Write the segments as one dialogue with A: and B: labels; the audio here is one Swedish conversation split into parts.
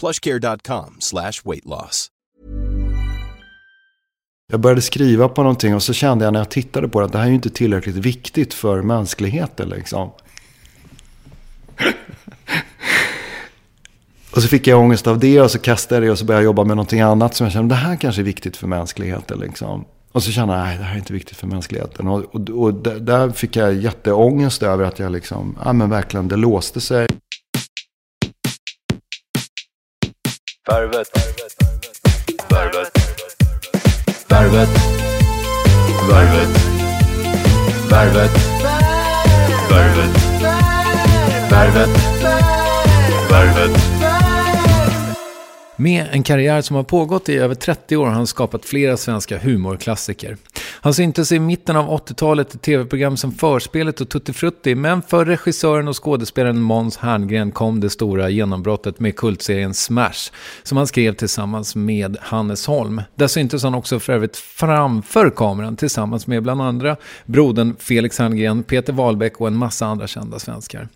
A: plushcare.com slash weight loss.
B: Jag började skriva på någonting och så kände jag när jag tittade på det att det här är ju inte tillräckligt viktigt för mänskligheten liksom. och så fick jag ångest av det och så kastade jag det och så började jag jobba med någonting annat som jag kände det här kanske är viktigt för mänskligheten liksom. Och så kände jag, nej det här är inte viktigt för mänskligheten. Och, och, och där fick jag jätteångest över att jag liksom, ja men verkligen, det låste sig.
C: Värvet. Värvet. Värvet. Värvet. Värvet. Värvet. Värvet. Värvet.
D: Med en karriär som har pågått i över 30 år har han skapat flera svenska humorklassiker. Han syntes i mitten av 80-talet i tv-program som Förspelet och Tutti Frutti, men för regissören och skådespelaren Måns Herngren kom det stora genombrottet med kultserien Smash, som han skrev tillsammans med Hannes Holm. Där syntes han också för övrigt framför kameran tillsammans med bland andra brodern Felix Herngren, Peter Wahlbeck och en massa andra kända svenskar.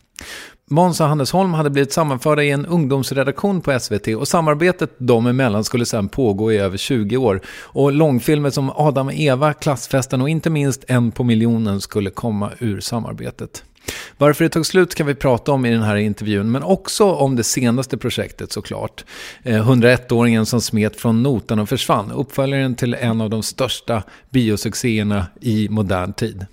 D: Måns och Hannes Holm hade blivit sammanförda i en ungdomsredaktion på SVT och samarbetet dem emellan skulle sedan pågå i över 20 år. Och långfilmer som Adam och Eva, Klassfesten och inte minst En på miljonen skulle komma ur samarbetet. Varför det tog slut kan vi prata om i den här intervjun, men också om det senaste projektet såklart. Eh, 101-åringen som smet från notan och försvann, uppföljaren till en av de största biosuccéerna i modern tid.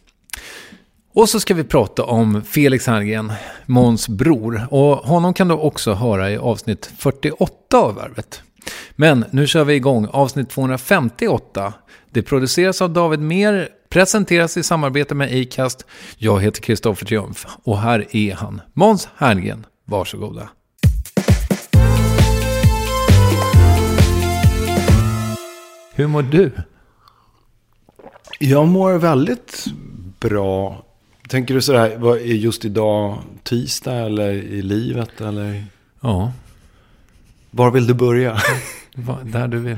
D: Och så ska vi prata om Felix Herngren, Måns bror. Och honom kan du också höra i avsnitt 48 av Värvet. Men nu kör vi igång avsnitt 258. Det produceras av David Mer, presenteras i samarbete med Acast. Jag heter Kristoffer Triumf och här är han, Måns Herngren. Varsågoda. Hur mår du?
B: Jag mår väldigt bra. Tänker du sådär, vad är just idag tisdag eller i livet eller?
D: Ja.
B: Var vill du börja?
D: Där du vill.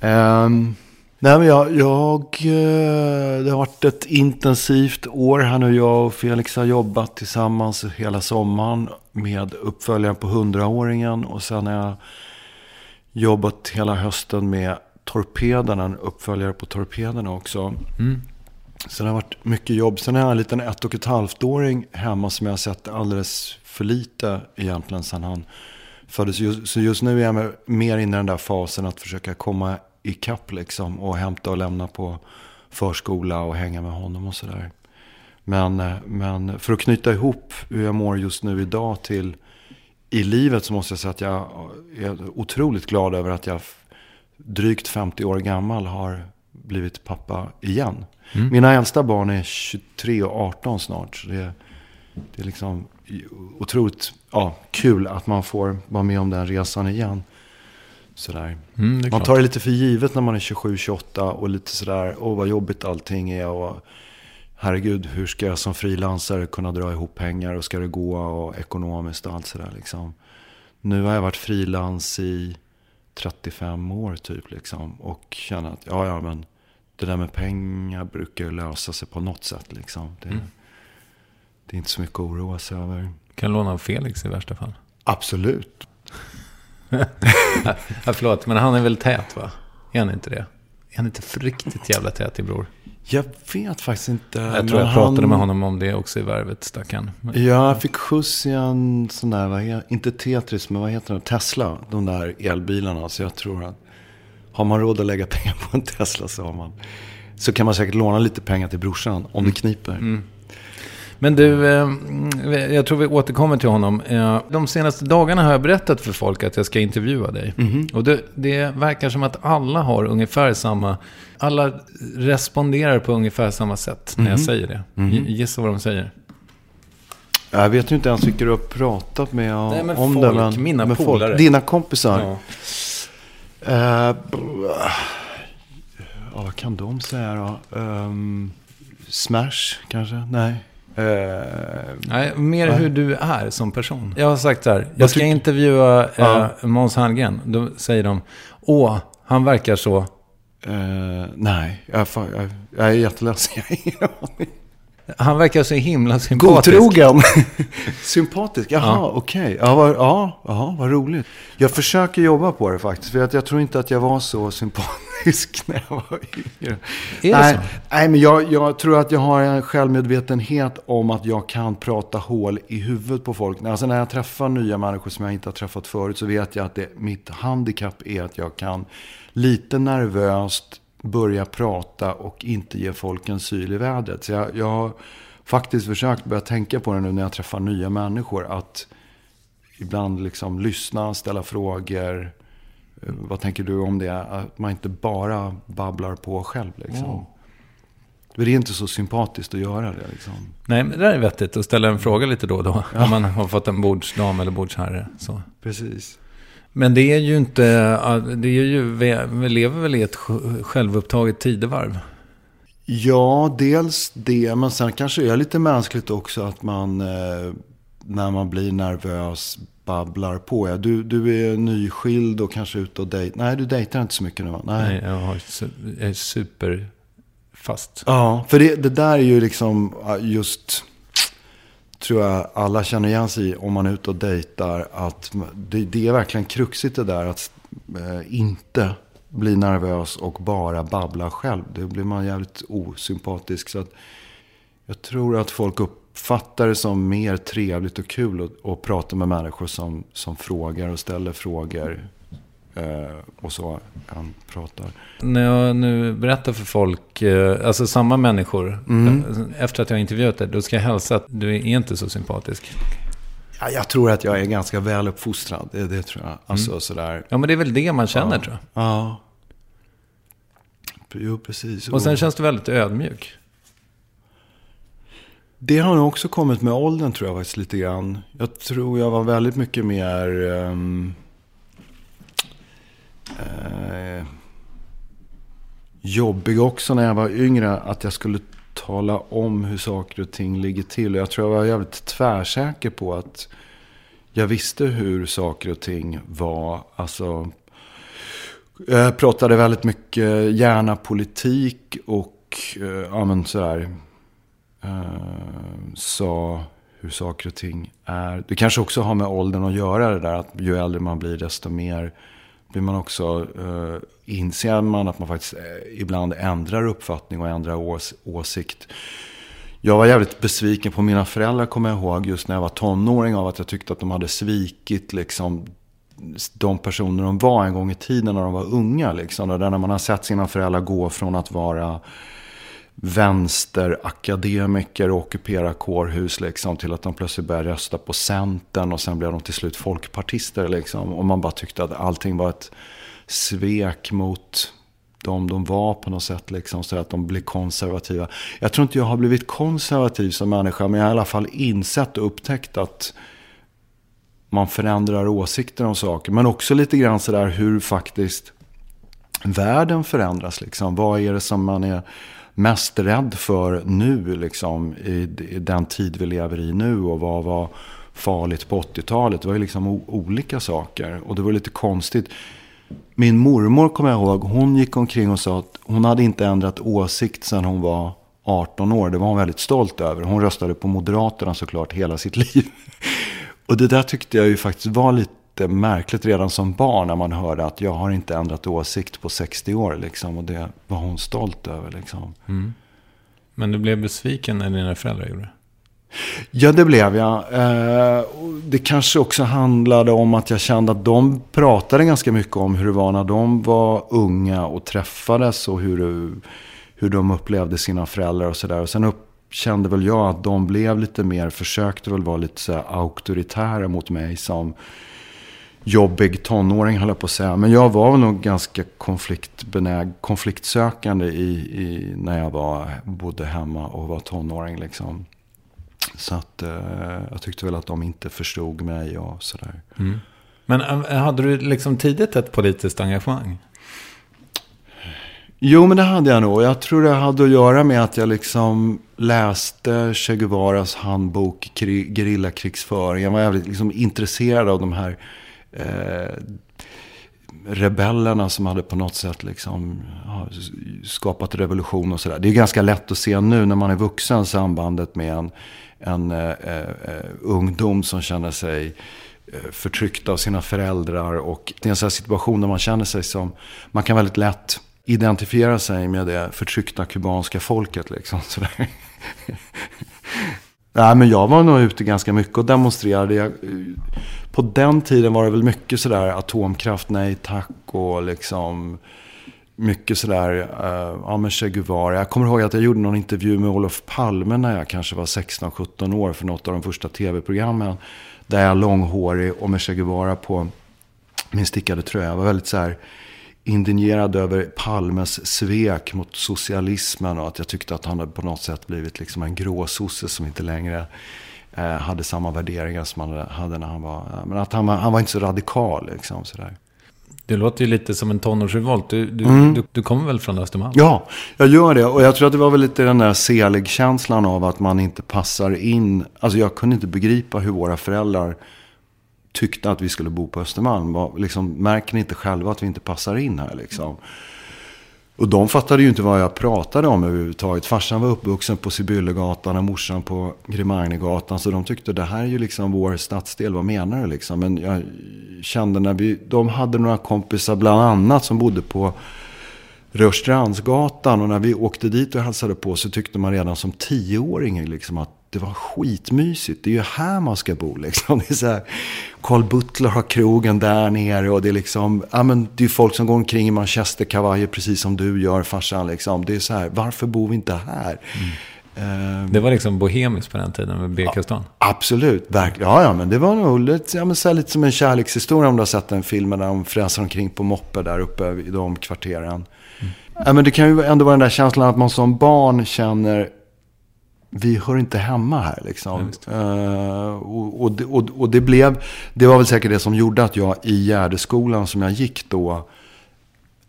B: um, nej men jag, jag, eh, det har varit ett intensivt år här nu. Jag och Felix har jobbat tillsammans hela sommaren med uppföljaren på 100-åringen. Och sen har jag jobbat hela hösten med Torpederna, en uppföljare på Torpederna också. Mm. Så det har varit mycket jobb. Sen har jag en liten ett och ett halvt åring hemma som jag har sett alldeles för lite egentligen sen han föddes. Så just nu är jag mer inne i den där fasen att försöka komma ikapp liksom. Och hämta och lämna på förskola och hänga med honom och sådär. Men, men för att knyta ihop hur jag mår just nu idag till i livet så måste jag säga att jag är otroligt glad över att jag drygt 50 år gammal har blivit pappa igen. Mm. Mina äldsta barn är 23 och 18 snart. Så det, det är liksom otroligt ja, kul att man får vara med om den resan igen. sådär.
D: Mm,
B: Man tar det lite för givet när man är 27-28 och lite sådär, åh vad jobbigt allting är och herregud, hur ska jag som frilansare kunna dra ihop pengar och ska det gå och ekonomiskt och allt sådär liksom. Nu har jag varit frilans i 35 år typ liksom och känner att ja, ja men det där med pengar brukar lösa sig på något sätt liksom. Det, det är inte så mycket att oroa sig över.
D: Kan låna av Felix i värsta fall.
B: Absolut.
D: Ja, förlåt, men han är väl tät va? Är han inte det? Är han inte riktigt jävla tät din bror?
B: Jag vet faktiskt inte.
D: Jag tror jag pratade med honom om det också i värvet, stackarn.
B: Ja, jag fick skjuts i en sån där, vad heter, inte Tetris, men vad heter det? Tesla. De där elbilarna. Så jag tror att har man råd att lägga pengar på en Tesla så har man. Så kan man säkert låna lite pengar till brorsan om det kniper.
D: Men du, eh, jag tror vi återkommer till honom. Eh, De senaste dagarna har jag berättat för folk att jag ska intervjua dig. Och det, det verkar som att alla har ungefär samma... Alla responderar på ungefär samma sätt när jag säger det. G- Gissa vad de säger.
B: Jag vet ju inte ens vilka du har pratat med
D: Nej, men
B: om
D: folk,
B: det. Men,
D: mina
B: med
D: polare.
B: Dina kompisar.
D: Ja.
B: B- ja, vad kan de säga då? Ehm, Smash kanske? Nej. Eh,
D: Nej, mer
B: Nej.
D: hur du är som person. Jag har sagt så här, jag ska intervjua eh,
B: Ja.
D: Måns Hallgren. Då säger de, åh, han verkar så...
B: eh, nej, jag, jag, jag är jätteledsen. Jag har ingen aning.
D: Han verkar så himla sympatisk.
B: Godtrogen. Sympatisk. Jaha,
D: Ja.
B: okej. Ja, vad, ja, ja, vad roligt. Jag försöker jobba på det faktiskt. För att jag tror inte att jag var så sympatisk när jag var yngre.
D: Är det
B: nej,
D: så?
B: nej, men jag, jag tror att jag har en självmedvetenhet om att jag kan prata hål i huvudet på folk. Alltså när jag träffar nya människor som jag inte har träffat förut så vet jag att det, mitt handikapp är att jag kan lite nervöst börja prata och inte ge folk en syl i vädret. Så jag, jag har faktiskt försökt börja tänka på det nu när jag träffar nya människor. Att ibland liksom lyssna, ställa frågor. Eh, Vad tänker du om det? Att man inte bara babblar på själv. Liksom. För det är inte så sympatiskt att göra det. Liksom.
D: Nej, men det där är vettigt att ställa en fråga lite då och då. Om man har fått en bordsdam eller bordsherre. Så.
B: Precis.
D: Men det är ju inte, det är ju, vi lever väl i ett sj- självupptaget tidevarv.
B: Ja, dels det. Men sen kanske det är lite mänskligt också att man eh, när man blir nervös babblar på. Ja, du, du är nyskild och kanske ute och dejtar. Nej, du dejtar inte så mycket nu va?
D: Nej, su- jag är superfast.
B: Ja, för det, det där är ju liksom just, tror jag alla känner igen sig i om man är ute och dejtar. Att det, det är verkligen kruxigt det där att eh, inte bli nervös och bara babbla själv. Då blir man jävligt osympatisk. Så att jag tror att folk uppfattar det som mer trevligt och kul att, att prata med människor som, som frågar och ställer frågor. Eh, och så än pratar.
D: När jag nu berättar för folk, eh, alltså samma människor, eh, efter att jag intervjuat dig, då ska jag hälsa att du är inte så sympatisk.
B: Ja, jag tror att jag är ganska väl uppfostrad. Det, det tror jag. Alltså sådär.
D: Ja, men det är väl det man känner tror jag.
B: Ja. Jo, precis.
D: Och sen känns du väldigt ödmjuk.
B: Det har nog också kommit med åldern tror jag faktiskt lite grann. Jag tror jag var väldigt mycket mer... ehm, eh, jobbig också när jag var yngre. Att jag skulle tala om hur saker och ting ligger till. Och jag tror jag var jävligt tvärsäker på att jag visste hur saker och ting var. Alltså, jag pratade väldigt mycket gärna politik och eh, ja, men sådär, eh, sa hur saker och ting är. Det kanske också har med åldern att göra det där. Att ju äldre man blir desto mer blir man också, eh, inser man att man faktiskt eh, ibland ändrar uppfattning och ändrar ås, åsikt. Jag var jävligt besviken på mina föräldrar kommer jag ihåg just när jag var tonåring av att jag tyckte att de hade svikit liksom de personer de var en gång i tiden när de var unga. Liksom. Och där när man har sett sina föräldrar gå från att vara vänsterakademiker och ockuperar kårhus liksom, till att de plötsligt börjar rösta på Centern och sen blev de till slut folkpartister. Liksom. Och man bara tyckte att allting var ett svek mot dem de var på något sätt. Liksom, så att de blev konservativa. Jag tror inte jag har blivit konservativ som människa men jag har i alla fall insett och upptäckt att man förändrar åsikter om saker. Men också lite grann sådär hur faktiskt världen förändras. Liksom. Vad är det som man är mest rädd för nu, liksom, i, i den tid vi lever i nu? Och vad var farligt på 80-talet? Det var ju liksom olika saker. Och det var lite konstigt. Min mormor, kommer jag ihåg, hon gick omkring och sa att hon hade inte ändrat åsikt sedan hon var 18 år. Det var hon väldigt stolt över. Hon röstade på Moderaterna såklart hela sitt liv. Och det där tyckte jag ju faktiskt var lite märkligt redan som barn när man hörde att jag har inte ändrat åsikt på 60 år. Liksom, och det var hon stolt över. Liksom. Mm.
D: Men du blev besviken när dina föräldrar gjorde det?
B: Ja, det blev jag. Eh, det kanske också handlade om att jag kände att de pratade ganska mycket om hur det var när de var unga och träffades och hur, hur de upplevde sina föräldrar och sådär. Och sen upp, kände väl jag att de blev lite mer, försökte väl vara lite så auktoritära mot mig som jobbig tonåring, höll jag på att säga. Men jag var nog ganska konfliktbenäg, konfliktsökande i, i, när jag var, bodde hemma och var tonåring. Liksom. Så att eh, jag tyckte väl att de inte förstod mig och sådär. Mm.
D: Men eh, hade du liksom tidigt ett politiskt engagemang?
B: Jo, men det hade jag nog. Jag tror det hade att göra med att jag liksom läste Che Guevaras handbok Gerillakrigsföring. Jag var jävligt liksom intresserad av de här eh, rebellerna som hade på något sätt liksom, ja, skapat revolution och sådär. Det är ganska lätt att se nu när man är vuxen sambandet med en en eh, eh, ungdom som känner sig förtryckta förtryckt av sina föräldrar. Och det är en sån situation där man känner sig som, man kan väldigt lätt identifiera sig med det förtryckta kubanska folket. Liksom, sådär. Nej, men jag var nog ute ganska mycket och demonstrerade. Jag, på den tiden var det väl mycket sådär atomkraft, nej tack och liksom mycket sådär, uh, ja men Che Guevara. Jag kommer ihåg att jag gjorde någon intervju med Olof Palme när jag kanske var 16-17 år för något av de första tv-programmen. Där jag långhårig och med Che Guevara på min stickade tröja. Jag var väldigt så här indignerad över Palmes svek mot socialismen och att jag tyckte att han hade på något sätt blivit liksom en gråsosse som inte längre eh, hade samma värderingar som han hade när han var... Men att han, han var inte så radikal liksom sådär.
D: Det låter ju lite som en tonårsrevolt. Du, du, mm. du, du kommer väl från Östermalm?
B: Ja, jag gör det. Och jag tror att det var väl lite den där selig-känslan av att man inte passar in. Alltså jag kunde inte begripa hur våra föräldrar tyckte att vi skulle bo på Östermalm. Liksom, märker ni inte själva att vi inte passar in här liksom? Och de fattade ju inte vad jag pratade om överhuvudtaget. Farsan var uppvuxen på Sibyllegatan och morsan på Grimagnegatan. Så de tyckte det här är ju liksom vår stadsdel, vad menar du liksom? Men jag kände när vi, de hade några kompisar bland annat som bodde på Rörstrandsgatan. Och när vi åkte dit och hälsade på så tyckte man redan som tioåring liksom att det var skitmysigt. Det är ju här man ska bo liksom. Det är så här, Carl Butler har krogen där nere och det är liksom, ja men det är folk som går omkring i manchesterkavajer precis som du gör farsan liksom. Det är så här, varför bor vi inte här?
D: Mm. Det var liksom bohemiskt på den tiden med Birkastan?
B: Ja, absolut, verkligen. Ja, ja, men det var nog lite, ja, men så lite som en kärlekshistoria om du har sett den filmen där de fräser omkring på moppe där uppe i de kvarteren. Mm. Ja, men det kan ju ändå vara den där känslan att man som barn känner vi hör inte hemma här. Liksom. Uh, och, och, och, och, det blev, det var väl säkert det som gjorde att jag i Gärdeskolan som jag gick då,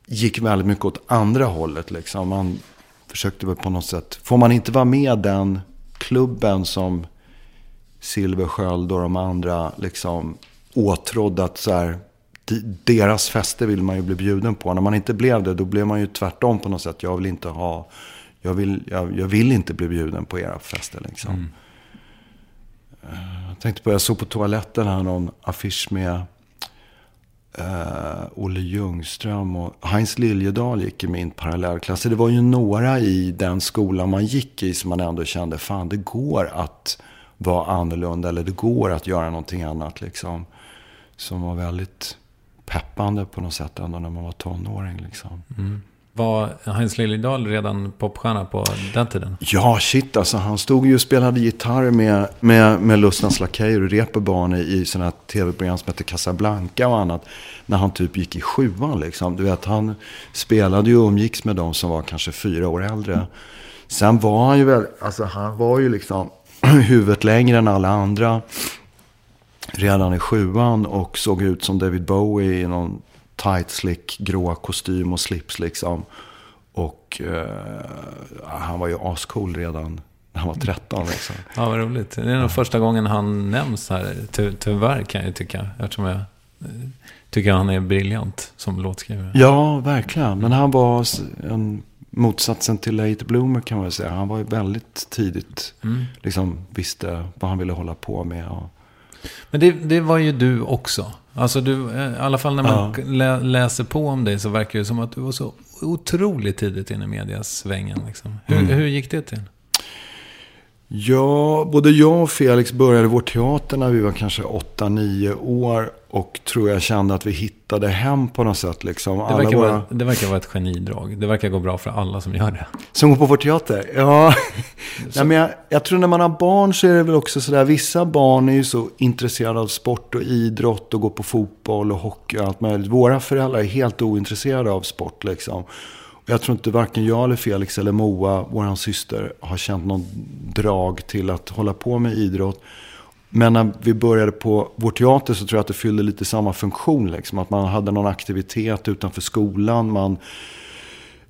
B: gick väldigt mycket åt andra hållet. Liksom. Man försökte väl på något sätt, får man inte vara med den klubben som Silversköld och de andra liksom åtrådde att så här, deras fester vill man ju bli bjuden på. När man inte blev det, då blev man ju tvärtom på något sätt. Jag vill inte ha jag vill, jag, jag vill inte bli bjuden på era fester. Liksom. Mm. Jag tänkte på, jag såg på toaletten här någon affisch med uh, Olle Ljungström och Heinz Liljedahl gick i min parallellklass. Det var ju några i den skolan man gick i som man ändå kände, fan det går att vara annorlunda eller det går att göra någonting annat. Liksom. Som var väldigt peppande på något sätt ändå när man var tonåring. Liksom. Mm.
D: Var Heinz Liljedahl redan popstjärna på den tiden?
B: Ja, shit alltså. Han stod ju och spelade gitarr med, med, med Lustnas Lakejer och Reeperbahn i, i sådana tv-program som hette Casablanca och annat. När han typ gick i sjuan liksom. Du vet, han spelade ju och umgicks med de som var kanske fyra år äldre. Sen var han ju väl, alltså han var ju liksom huvudet längre än alla andra. redan i sjuan och såg ut som David Bowie i någon tight slick grå kostym och slips liksom. Och eh, han var ju ascool redan när han var 13 liksom.
D: Ja, vad roligt. Det är nog första gången han nämns här, ty tyvärr kan jag tycka. Eftersom jag eh, tycker han är briljant som låtskrivare.
B: Ja, verkligen. Men han var en motsatsen till late bloomer kan man säga. Han var ju väldigt tidigt,
D: Mm.
B: liksom visste vad han ville hålla på med. Och,
D: Men det, det var ju du också. Alltså du, eh, i alla fall när man
B: Ja.
D: lä, läser på om dig så verkar det som att du var så otroligt tidigt inne i mediasvängen. Liksom. Hur,
B: Mm.
D: hur gick det till?
B: Ja, både jag och Felix började vår teater när vi var kanske 8-9 år. Och tror jag kände att vi hittade hem på något sätt. Liksom.
D: Det verkar,
B: våra...
D: vara, det verkar vara ett genidrag. Det verkar gå bra för alla som gör det.
B: Som går på vår teater? Ja. Nej, men jag, jag tror när man har barn så är det väl också sådär. Vissa barn är ju så intresserade av sport och idrott och går på fotboll och hockey och allt möjligt. Våra föräldrar är helt ointresserade av sport liksom. Jag tror inte varken jag eller Felix eller Moa, vår syster, har känt någon drag till att hålla på med idrott. Men när vi började på vår teater så tror jag att det fyllde lite samma funktion. Liksom. Att man hade någon aktivitet utanför skolan. Man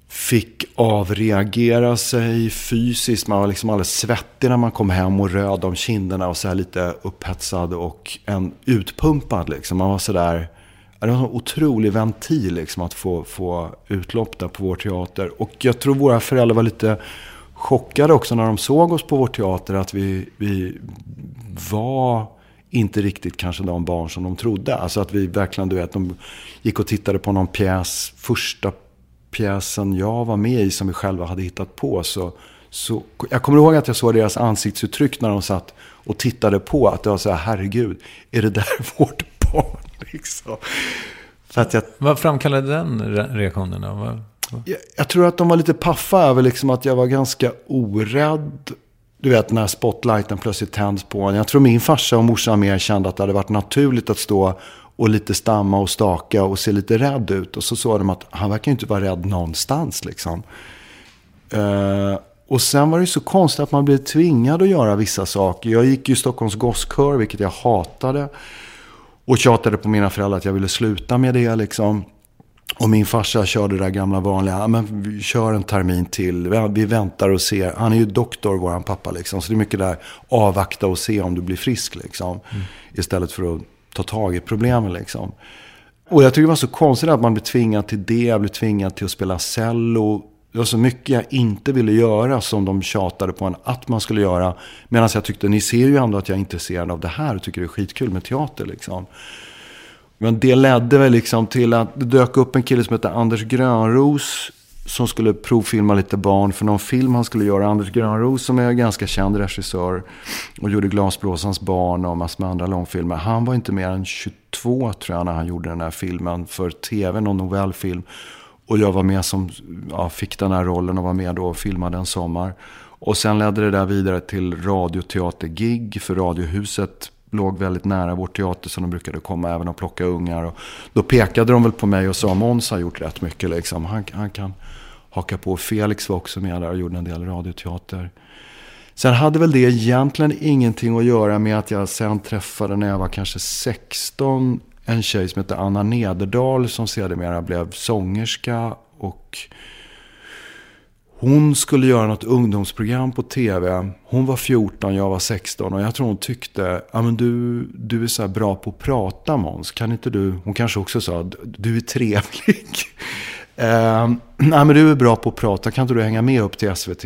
B: fick avreagera sig fysiskt. Man var liksom alldeles svettig när man kom hem och röd om kinderna och så här lite upphetsad och en utpumpad. Liksom. Man var så där det var en sån otrolig ventil liksom, att få, få utlopp där på vår teater. Och jag tror våra föräldrar var lite chockade också när de såg oss på vår teater. Att vi, vi var inte riktigt kanske de barn som de trodde. Alltså att vi verkligen, du vet, de gick och tittade på någon pjäs, första pjäsen jag var med i som vi själva hade hittat på. Så, så, jag kommer ihåg att jag såg deras ansiktsuttryck när de satt och tittade på. Att det var så här, herregud, är det där vårt barn? Liksom. För att jag,
D: Vad framkallade den re- reaktionen då? Vad,
B: jag, jag tror att de var lite paffa över liksom att jag var ganska orädd. Du vet när spotlighten plötsligt tänds på en. Jag tror min farsa och morsa mer kände att det hade varit naturligt att stå och lite stamma och staka och se lite rädd ut. Och så såg de att han verkar inte vara rädd någonstans liksom. Eh, och sen var det så konstigt att man blev tvingad att göra vissa saker. Jag gick ju i Stockholms gosskör, vilket jag hatade. Och tjatade på mina föräldrar att jag ville sluta med det liksom. Och min farsa körde det där gamla vanliga, ja, men vi kör en termin till, vi väntar och ser. Han är ju doktor, våran pappa liksom. Så det är mycket där, avvakta och se om du blir frisk liksom. Istället för att ta tag i problemen liksom. Och jag tycker det var så konstigt att man blev tvingad till det, jag blev tvingad till att spela cello. Det var så mycket jag inte ville göra som de tjatade på en att man skulle göra. Medan jag tyckte, ni ser ju ändå att jag är intresserad av det här och tycker det är skitkul med teater liksom. Men det ledde väl liksom till att det dök upp en kille som hette Anders Grönros. Som skulle provfilma lite barn för någon film han skulle göra. Anders Grönros som är en ganska känd regissör. Och gjorde Glasblåsans barn och massor med andra långfilmer. Han var inte mer än 22 tror jag när han gjorde den här filmen för tv. Någon novellfilm. Och jag var med som, ja, fick den här rollen och var med då och filmade en sommar. Och sen ledde det där vidare till radioteatergig för Radiohuset låg väldigt nära vår teater så de brukade komma även och plocka ungar. Och då pekade de väl på mig och sa Måns har gjort rätt mycket liksom. Han, han kan haka på. Felix var också med där och gjorde en del radioteater. Sen hade väl det egentligen ingenting att göra med att jag sen träffade när jag var kanske 16 en tjej som hette Anna Nederdal som sedermera blev sångerska och hon skulle göra något ungdomsprogram på tv. Hon var 14, jag var 16 och jag tror hon tyckte, ja men du, du är så här bra på att prata Måns. Kan inte du, hon kanske också sa, du är trevlig. eh, nej men du är bra på att prata, kan inte du hänga med upp till SVT?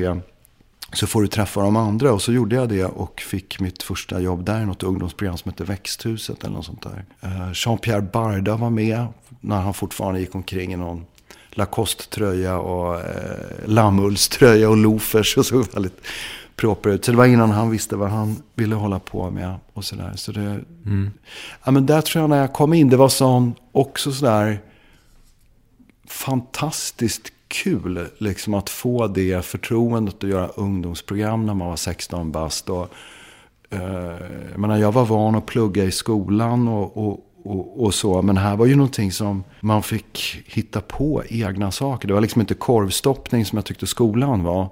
B: Så får du träffa de andra. Och så gjorde jag det och fick mitt första jobb där. Något ungdomsprogram som heter Växthuset eller något sånt där. Eh, Jean-Pierre Barda var med när han fortfarande gick omkring i någon Lacoste-tröja och eh, lammullströja och loafers och såg väldigt proper ut. Så det var innan han visste vad han ville hålla på med och sådär. Så det, ja, men där tror jag när jag kom in, det var sån, också sådär fantastiskt kul liksom att få det förtroendet att göra ungdomsprogram när man var 16 bast. Och, eh, jag, menar, jag var van att plugga i skolan och, och, och, och, så. Men här var ju någonting som man fick hitta på egna saker. Det var liksom inte korvstoppning som jag tyckte skolan var.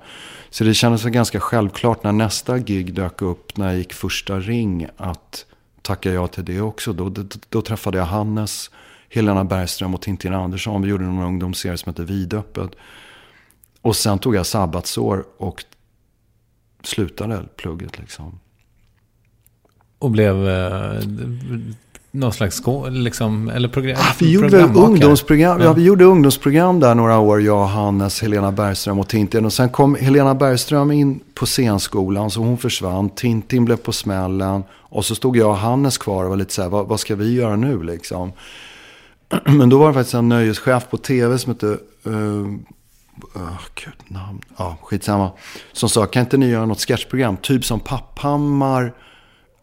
B: Så det kändes ganska självklart när nästa gig dök upp, när jag gick första ring, att tacka ja till det också. Då, då, då träffade jag Hannes, Helena Bergström och Tintin Andersson. Vi gjorde en ungdomsserie som hette Vidöppet. Och sen tog jag sabbatsår och slutade plugget liksom.
D: Och blev eh, någon slags liksom, eller program,
B: ah, vi gjorde ungdomsprogram. Ja. ja. vi gjorde ungdomsprogram där några år. Jag, Hannes, Helena Bergström och Tintin. Och sen kom Helena Bergström in på scenskolan. Så hon försvann. Tintin blev på smällen. Och så stod jag och Hannes kvar och var lite så här, vad, vad ska vi göra nu liksom? Men då var det faktiskt en nöjeschef på tv som hette... Uh, oh, gud, namn. Ja, skitsamma. Som sa, kan inte ni göra något sketchprogram? Typ som Papphammar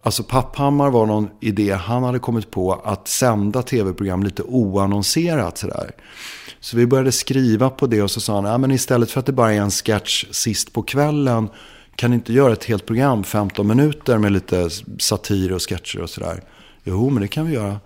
B: Alltså Papphammar var någon idé han hade kommit på att sända tv-program lite oannonserat sådär. Så vi började skriva på det och så sa han, ja, men istället för att det bara är en sketch sist på kvällen kan ni inte göra ett helt program, 15 minuter med lite satir och sketcher och sådär. Jo, men det kan vi göra.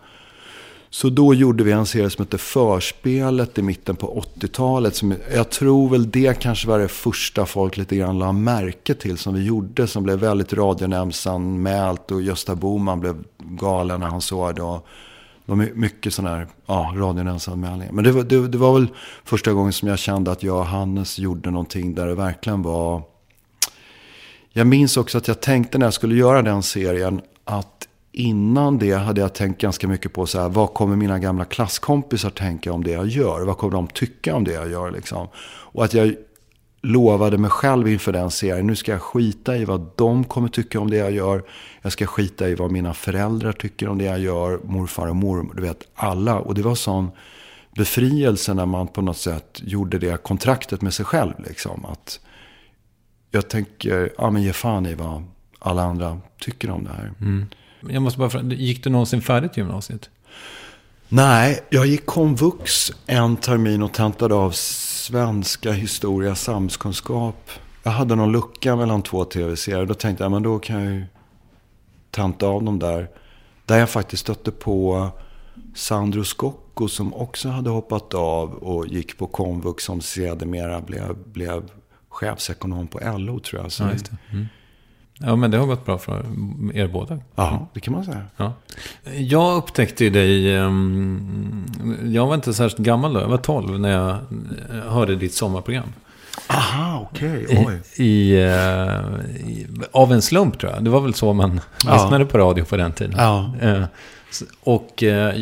B: Så då gjorde vi en serie som hette Förspelet i mitten på 80-talet. jag tror väl det kanske var det första folk lite grann la märke till som vi gjorde. Som blev väldigt radionämndsanmält och Gösta Boman blev galen när han såg det. Och det var mycket sådana här ja, radionämndsanmälningar. Men det var, det, det var väl första gången som jag kände att jag och Hannes gjorde någonting där det verkligen var... Jag minns också att jag tänkte när jag skulle göra den serien att innan det hade jag tänkt ganska mycket på så här, vad kommer mina gamla klasskompisar tänka om det jag gör? Vad kommer de tycka om det jag gör? Liksom? Och att jag lovade mig själv inför den serien, nu ska jag skita i vad de kommer tycka om det jag gör. Jag ska skita i vad mina föräldrar tycker om det jag gör, morfar och mormor, du vet alla. Och det var sån befrielse när man på något sätt gjorde det kontraktet med sig själv. Liksom. Att jag tänker, ja men ge fan i vad alla andra tycker om det här. Mm.
D: Jag måste bara fråga, gick du någonsin färdigt gymnasiet?
B: Nej, jag gick komvux en termin och tentade av svenska, historia, samhällskunskap. Jag hade någon lucka mellan två tv-serier. Då tänkte jag, men då kan jag ju tenta av dem där. Där jag faktiskt stötte på Sandro Scocco som också hade hoppat av och gick på komvux som sedermera blev, blev chefsekonom på LO tror jag. Så mm.
D: Ja, men det har gått bra för er båda.
B: Ja, det kan man säga.
D: Ja. Jag upptäckte ju dig, ehm, jag var inte särskilt gammal då, jag var 12 när jag eh, hörde ditt sommarprogram.
B: Aha, okej. Okay.
D: I, i, eh, i, av en slump tror jag. Det var väl så man ja. lyssnade på radio på den tiden.
B: Ja.
D: Eh, och jag,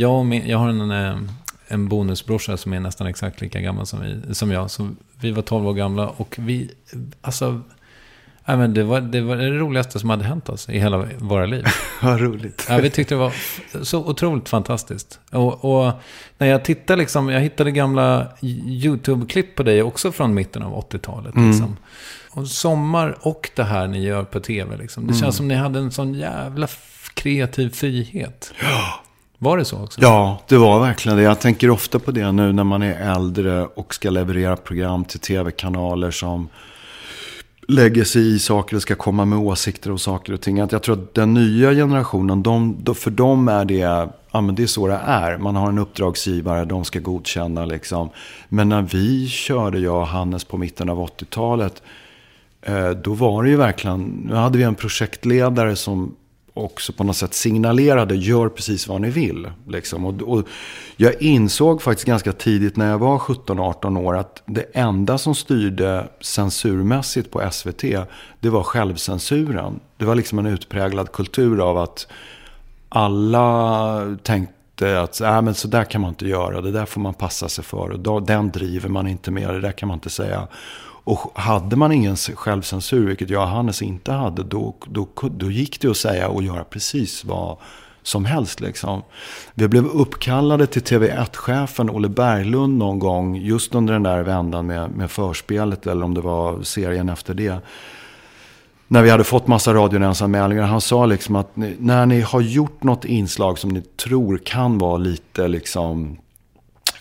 D: jag har en, en bonusbrorsa som är nästan exakt lika gammal som, vi, som jag. Så vi var 12 år gamla och vi, alltså Ja, men det, var, det var det roligaste som hade hänt oss i hela våra liv.
B: Vad roligt.
D: Ja, vi tyckte det var så otroligt fantastiskt. Och, och, när jag tittade, liksom, jag hittade gamla YouTube-klipp på dig också från mitten av 80-talet. Mm. Liksom. Och sommar och det här ni gör på tv. Liksom. Det mm. känns som ni hade en sån jävla kreativ frihet.
B: Ja.
D: Var det så också?
B: Ja, det var verkligen det. Jag tänker ofta på det nu när man är äldre och ska leverera program till tv-kanaler som lägger sig i saker och ska komma med åsikter och saker och ting. jag tror att den nya generationen, de, för dem är det, ja men det är så det är. Man har en uppdragsgivare, de ska godkänna liksom. Men när vi körde, jag och Hannes på mitten av 80-talet, eh, då var det ju verkligen, nu hade vi en projektledare som också på något sätt signalerade, gör precis vad ni vill. Liksom. Och, och, jag insåg faktiskt ganska tidigt när jag var 17-18 år att det enda som styrde censurmässigt på SVT, det var självcensuren. Det var liksom en utpräglad kultur av att alla tänkte att äh, men så där kan man inte göra, det där får man passa sig för. Och då, den driver man inte med, det där kan man inte säga. Och hade man ingen självcensur, vilket jag och Hannes inte hade, då, då, då gick det att säga och göra precis vad som helst. Liksom. Vi blev uppkallade till TV1-chefen Olle Berglund någon gång, just under den där vändan med, med förspelet, eller om det var serien efter det. När vi hade fått massa radionämndsanmälningar. Han sa liksom att när ni har gjort något inslag som ni tror kan vara lite liksom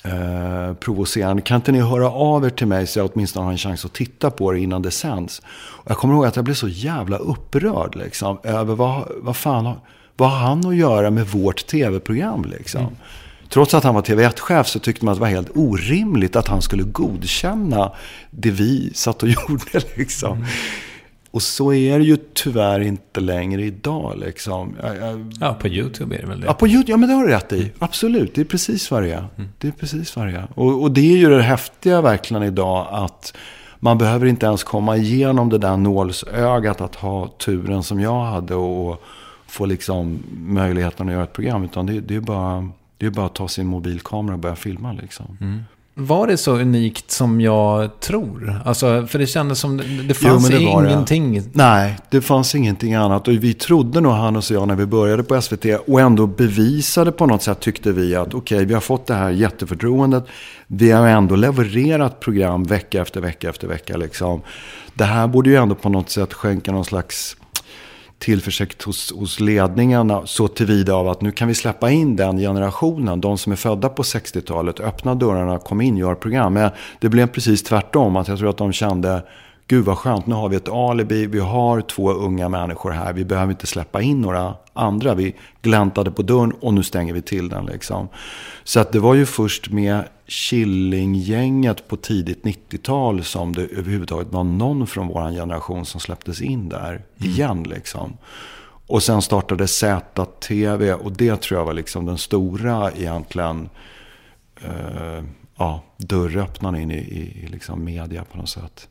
B: eh, provocerande. Kan inte ni höra av er till mig så jag åtminstone har en chans att titta på det innan det sänds? Och jag kommer ihåg att jag blev så jävla upprörd liksom, över vad, vad fan vad har han att göra med vårt tv-program liksom? Mm. Trots att han var TV1-chef så tyckte man att det var helt orimligt att han skulle godkänna det vi satt och gjorde. Liksom. Mm. Och så är det ju tyvärr inte längre idag. Liksom. Jag, jag,
D: Ja, på YouTube är det väl det.
B: Ja, på YouTube, ja men det har du rätt i. Absolut, det är precis vad det är. Det är precis vad det. Och, och det är ju det häftiga verkligen idag att man behöver inte ens komma igenom det där nålsögat att ha turen som jag hade och få liksom möjligheten att göra ett program. Utan det, det är bara, det är bara att ta sin mobilkamera och börja filma liksom.
D: Var det så unikt som jag tror? Alltså, för det kändes som det,
B: Jo,
D: fanns
B: men det var det.
D: ingenting.
B: Nej, det fanns ingenting annat. Och vi trodde nog, Hannes och jag, när vi började på SVT. Och ändå bevisade på något sätt, tyckte vi, att okej, vi har fått det här jätteförtroendet. Vi har ändå levererat program vecka efter vecka efter vecka. Liksom. Det här borde ju ändå på något sätt skänka någon slags tillförsikt hos, hos ledningarna så tillvida av att nu kan vi släppa in den generationen, de som är födda på 60-talet, öppna dörrarna, kom in, gör program. Men det blev precis tvärtom, att jag tror att de kände, gud vad skönt, nu har vi ett alibi, vi har två unga människor här, vi behöver inte släppa in några andra. Vi gläntade på dörren och nu stänger vi till den liksom. Så att det var ju först med Killinggänget på tidigt 90-tal som det överhuvudtaget var någon från vår generation som släpptes in där igen liksom. Och sen startade ZTV och det tror jag var liksom den stora egentligen eh, ja, dörröppnaren in i, i, i liksom media på något sätt.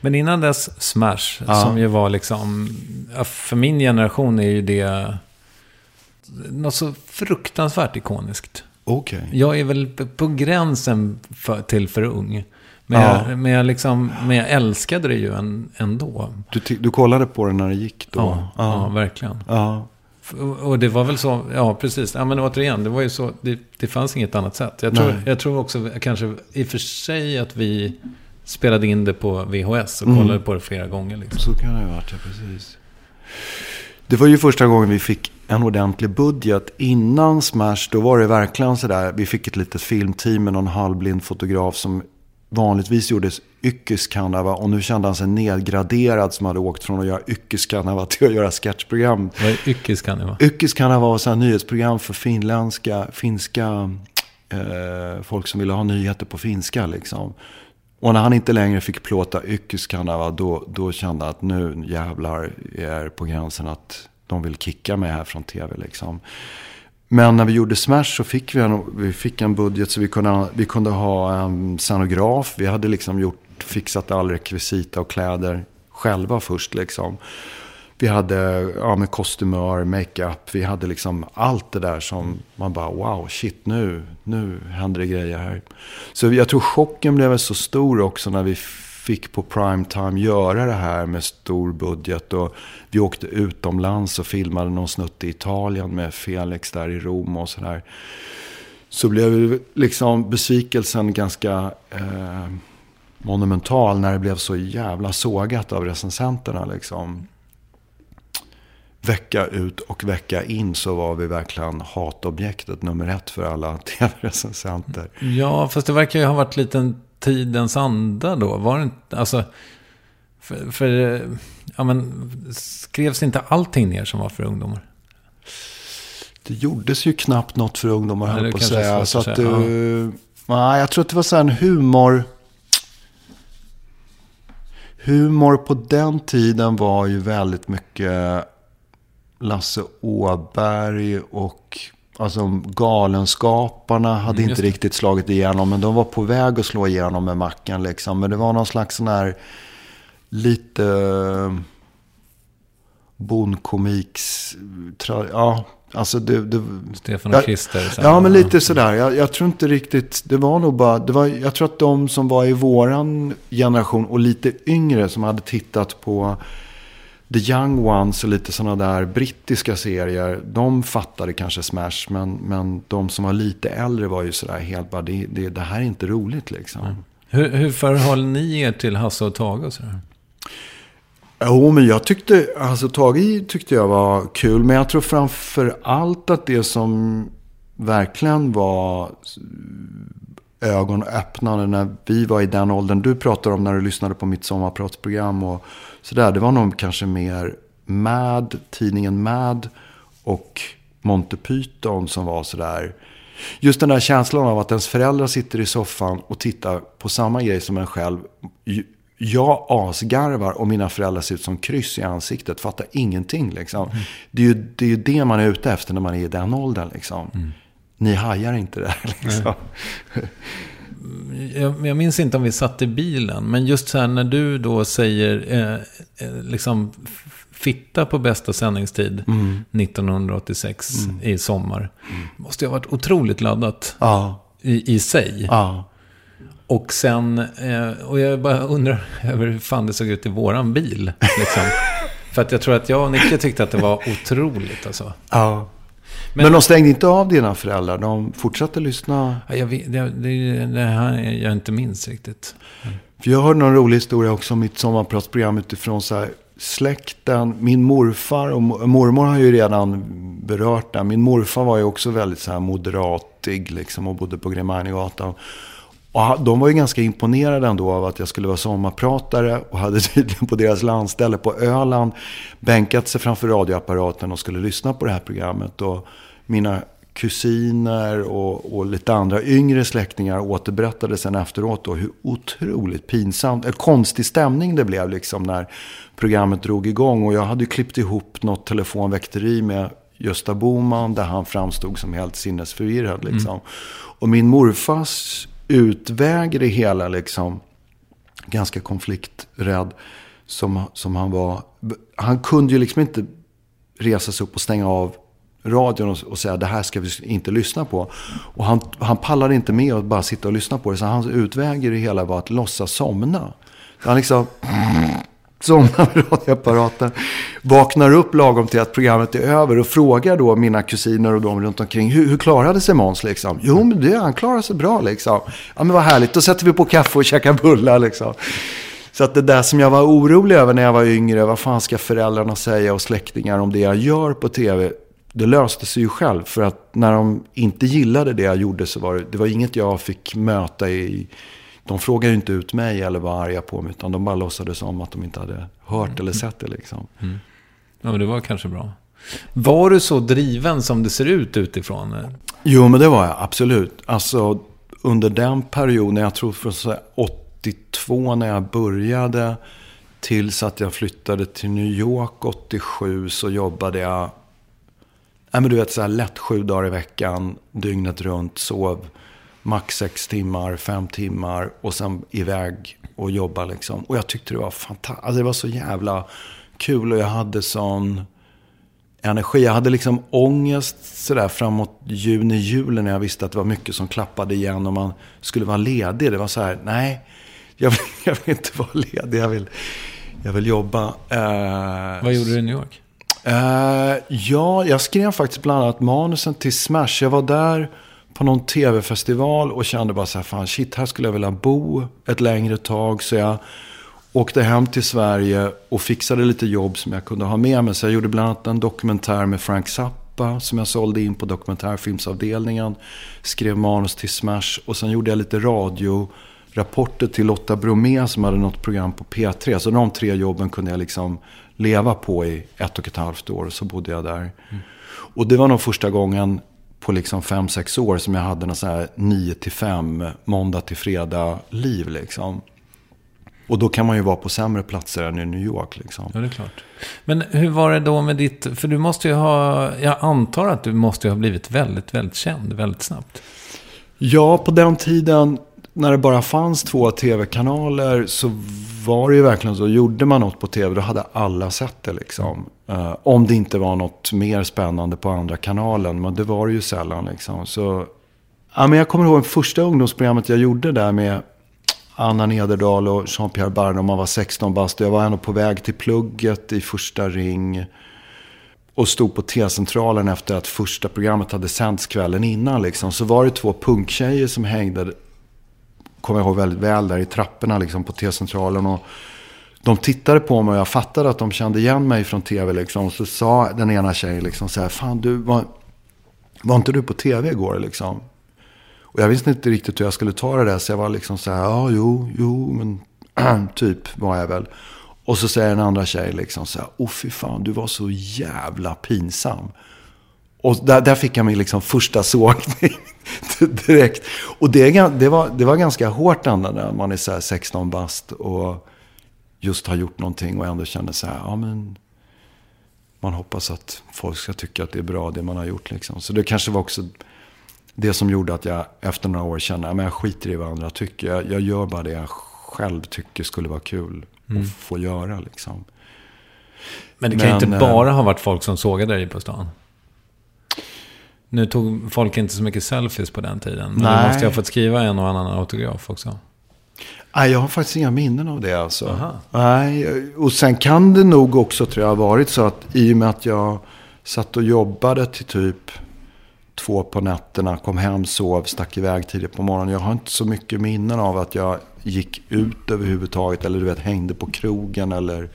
D: Men innan dess Smash,
B: Ja.
D: som ju var liksom... För min generation är ju det något så fruktansvärt ikoniskt.
B: Okej.
D: Jag är väl på gränsen för, till för ung. Men,
B: Ja.
D: jag, men, jag liksom, men jag älskade det ju en, ändå.
B: Du, du kollade på det när det gick då?
D: Ja, ja. verkligen.
B: ja.
D: F- Och det var väl så, ja precis. Ja men återigen, det var ju så, det, det fanns inget annat sätt. Jag tror,
B: Nej.
D: jag tror också kanske i och för sig att vi spelade in det på VHS och
B: Mm.
D: kollade på det flera gånger. Liksom.
B: Så kan det ha varit, ja precis. Det var ju första gången vi fick en ordentlig budget. Innan Smash, då var det verkligen sådär. Vi fick ett litet filmteam med någon halvblind fotograf som vanligtvis gjorde yrkeskanava. Och nu kände han sig nedgraderad som hade åkt från att göra yrkeskanava till att göra sketchprogram.
D: Vad är ykis kan det vara?
B: Yrkeskanava var så nyhetsprogram för finländska, finska eh, folk som ville ha nyheter på finska liksom. Och när han inte längre fick plåta yrkeskanava då, då kände jag att nu jävlar är på gränsen att de vill kicka mig här från tv liksom. Men när vi gjorde Smash så fick vi en, vi fick en budget så vi kunde, vi kunde ha en scenograf. Vi hade liksom gjort, fixat all rekvisita och kläder själva först liksom. Vi hade ja, med kostymör, makeup. Vi hade liksom allt det där som man bara wow, shit nu, nu händer det grejer här. Så jag tror chocken blev så stor också när vi fick på primetime göra det här med stor budget. Och vi åkte utomlands och filmade någon snutt i Italien med Felix där i Rom och sådär. Så blev liksom besvikelsen ganska eh, monumental när det blev så jävla sågat av recensenterna liksom vecka ut och vecka in så var vi verkligen hatobjektet nummer ett för alla tv-recensenter.
D: Ja, fast det verkar ju ha varit lite en tidens anda då. Var det inte, alltså... För, för ja men, skrevs inte allting ner som var för ungdomar?
B: Det gjordes ju knappt något för ungdomar,
D: Nej,
B: höll på att säga. Så
D: att
B: att,
D: säga,
B: eh, nej, jag tror att det var så här en humor... Humor på den tiden var ju väldigt mycket Lasse Åberg och alltså Galenskaparna hade
D: Mm,
B: inte riktigt slagit igenom. Men de var på väg att slå igenom med Mackan liksom. Men det var någon slags sån här lite bondkomiks... Tra, ja, alltså det, det,
D: Stefan och
B: Ja,
D: Christer. här.
B: Ja, men lite sådär. Jag, jag tror inte riktigt, det var nog bara, det var, jag tror att de som var i våran generation och lite yngre som hade tittat på The Young Ones och lite sådana där brittiska serier, de fattade kanske Smash, men, men de som var lite äldre var ju sådär helt bara, det, det, det här är inte roligt liksom.
D: Hur, hur förhåller ni er till Hasse och Tage och sådär?
B: Jo, men jag tyckte, alltså Tage tyckte jag var kul. Men jag tror framför allt att det som verkligen var ögonöppnande när vi var i den åldern. Du pratar om när du lyssnade på mitt sommarpratsprogram och sådär. Det var nog kanske mer Mad, tidningen Mad och Monty Python som var sådär. Just den där känslan av att ens föräldrar sitter i soffan och tittar på samma grej som en själv. Jag asgarvar och mina föräldrar ser ut som kryss i ansiktet. Fattar ingenting liksom. Mm. Det, är ju, det är ju det man är ute efter när man är i den åldern liksom. Mm. Ni hajar inte det här liksom.
D: Jag, jag, minns inte om vi satt i bilen, men just så här när du då säger eh, eh liksom fitta på bästa sändningstid mm. 1986 mm. i sommar. Mm. Måste ju ha varit otroligt laddat
B: ja.
D: i, i sig.
B: Ja.
D: Och sen, eh, och jag bara undrar över hur fan det såg ut i våran bil. Liksom. För att jag tror att jag och Nicke tyckte att det var otroligt alltså.
B: Ja. Men, Men de stängde inte av dina föräldrar? De fortsatte lyssna?
D: Ja, jag vet, det, det, det här jag inte minns riktigt.
B: För jag hörde någon rolig historia också om mitt sommarpratsprogram utifrån så här, släkten. Min morfar och mormor har ju redan berört det. Min morfar var ju också väldigt så här moderatig liksom och bodde på Gremainegatan. Och de var ju ganska imponerade ändå av att jag skulle vara sommarpratare och hade tydligen på deras landställe på Öland bänkat sig framför radioapparaten och skulle lyssna på det här programmet. Och mina kusiner och, och lite andra yngre släktingar återberättade sen efteråt då hur otroligt pinsamt, eller konstig stämning det blev liksom när programmet drog igång. Och jag hade ju klippt ihop något telefonväkteri med Gösta Boman där han framstod som helt sinnesförvirrad. Liksom. Mm. Och min morfars utväg i det hela, liksom, ganska konflikträdd som, som han var. Han kunde ju liksom inte resa sig upp och stänga av radion och, och säga det här ska vi inte lyssna på. Och han, han pallade inte med att bara sitta och lyssna på det. Så hans utväg i det hela var att låtsas somna. Han liksom somnar med radioapparaten. Vaknar upp lagom till att programmet är över och frågar då mina kusiner och de runt omkring. Hur, hur klarade sig Måns liksom? Jo, men det, han klarade sig bra liksom. Ja, men vad härligt. Då sätter vi på kaffe och käkar bullar liksom. Så att det där som jag var orolig över när jag var yngre, vad fan ska föräldrarna säga och släktingar om det jag gör på tv? Det löste sig ju själv. För att när de inte gillade det jag gjorde så var det, det var inget jag fick möta i de frågade ju inte ut mig eller var arga på mig. Utan de bara låtsades om att de inte hade hört eller sett det. Liksom.
D: Mm. Ja, men det var kanske bra. Var du så driven som det ser ut utifrån?
B: Jo, men det var jag absolut. Alltså under den perioden, jag tror från 82 när jag började tills att jag flyttade till New York 87 så jobbade jag, nej men du vet så här lätt sju dagar i veckan, dygnet runt, sov max sex timmar, fem timmar och sen iväg och jobba liksom. Och jag tyckte det var fantastiskt. Alltså det var så jävla kul och jag hade sån energi. Jag hade liksom ångest sådär framåt juni, juli när jag visste att det var mycket som klappade igen och man skulle vara ledig. Det var så här, nej, jag vill, jag vill inte vara ledig. Jag vill, jag vill jobba.
D: Eh, Vad gjorde du i New York?
B: Eh, ja, jag skrev faktiskt bland annat manusen till Smash. Jag var där på någon tv-festival och kände bara så här, fan shit, här skulle jag vilja bo ett längre tag. Så jag åkte hem till Sverige och fixade lite jobb som jag kunde ha med mig. Så jag gjorde bland annat en dokumentär med Frank Zappa som jag sålde in på dokumentärfilmsavdelningen. Skrev manus till Smash och sen gjorde jag lite radiorapporter till Lotta Bromé som hade något program på P3. Så de tre jobben kunde jag liksom leva på i ett och ett halvt år. Så bodde jag där. Mm. Och det var nog första gången på liksom fem sex år som jag hade något så här 9 till 5, måndag till fredag liv liksom. Och då kan man ju vara på sämre platser än i New York liksom.
D: Ja, det är klart. Men hur var det då med ditt, för du måste ju ha, jag antar att du måste ju ha blivit väldigt, väldigt känd väldigt snabbt.
B: Ja, på den tiden när det bara fanns två tv-kanaler så var det ju verkligen så. Gjorde man något på tv då hade alla sett det liksom. Uh, om det inte var något mer spännande på andra kanalen. Men det var det ju sällan liksom. Så, ja, men jag kommer ihåg det första ungdomsprogrammet jag gjorde där med Anna Nederdal och Jean-Pierre Barne. Man var 16 bast. Jag var ändå på väg till plugget i första ring. Och stod på T-centralen efter att första programmet hade sänts kvällen innan. Liksom. Så var det två punktjejer som hängde kommer jag ihåg väldigt väl, där i trapporna liksom, på T-centralen. Och de tittade på mig och jag fattade att de kände igen mig från tv. Liksom. Så sa den ena tjejen liksom så här, fan du, var, var inte du på tv igår liksom? Och jag visste inte riktigt hur jag skulle ta det där. Så jag var liksom så här, ja, jo, jo, men typ var jag väl. Och så säger den andra tjejen liksom så här, åh fy fan, du var så jävla pinsam. Och där, där fick jag min liksom första sågning direkt. Och det, det, var, det var ganska hårt ändå när man är så 16 bast och just har gjort någonting och ändå kände så här, ja men man hoppas att folk ska tycka att det är bra det man har gjort liksom. Så det kanske var också det som gjorde att jag efter några år kände, att jag skiter i vad andra tycker. Jag, jag, gör bara det jag själv tycker skulle vara kul mm. att få göra liksom.
D: Men det kan Men, ju inte eh, bara ha varit folk som sågade dig på stan. Nu tog folk inte så mycket selfies på den tiden. Men nej. du måste ju ha fått skriva en och annan autograf också.
B: Nej, jag har faktiskt inga minnen av det alltså. Nej, och sen kan det nog också tror jag varit så att i och med att jag satt och jobbade till typ två på nätterna, kom hem, sov, stack iväg tidigt på morgonen. Jag har inte så mycket minnen av att jag gick ut överhuvudtaget eller du vet hängde på krogen eller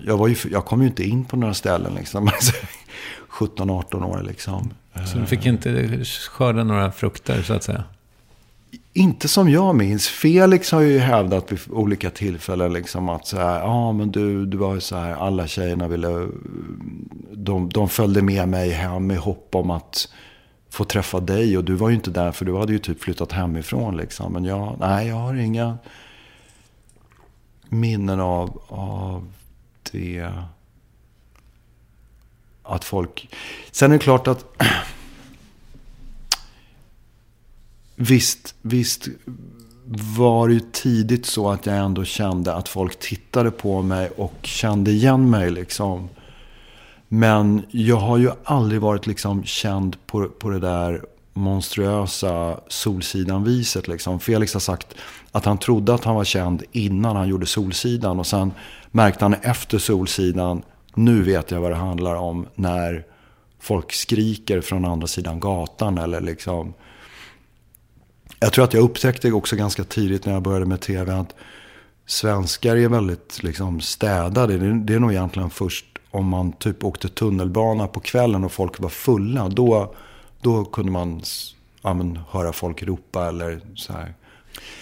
B: jag, var ju, jag kom ju inte in på några ställen liksom. 17-18 år liksom.
D: Så du fick inte skörda några frukter så att säga?
B: Inte som jag minns. Felix har ju hävdat vid olika tillfällen liksom att så här, ja men du, du var ju så här, alla tjejerna ville, de, de följde med mig hem i hopp om att få träffa dig. Och du var ju inte där för du hade ju typ flyttat hemifrån liksom. Men jag, nej jag har inga minnen av, av det. Att folk, sen är det klart att Visst, visst var det tidigt så att jag ändå kände att folk tittade på mig och kände igen mig liksom. Men jag har ju aldrig varit liksom känd på, på det där monstruösa Solsidan-viset. Liksom. Felix har sagt att han trodde att han var känd innan han gjorde Solsidan. Och sen märkte han efter Solsidan, nu vet jag vad det handlar om. När folk skriker från andra sidan gatan eller liksom jag tror att jag upptäckte också ganska tidigt när jag började med tv att svenskar är väldigt liksom, städade. Det, det är nog egentligen först om man typ åkte tunnelbana på kvällen och folk var fulla. Då, då kunde man ja, men, höra folk ropa eller så här.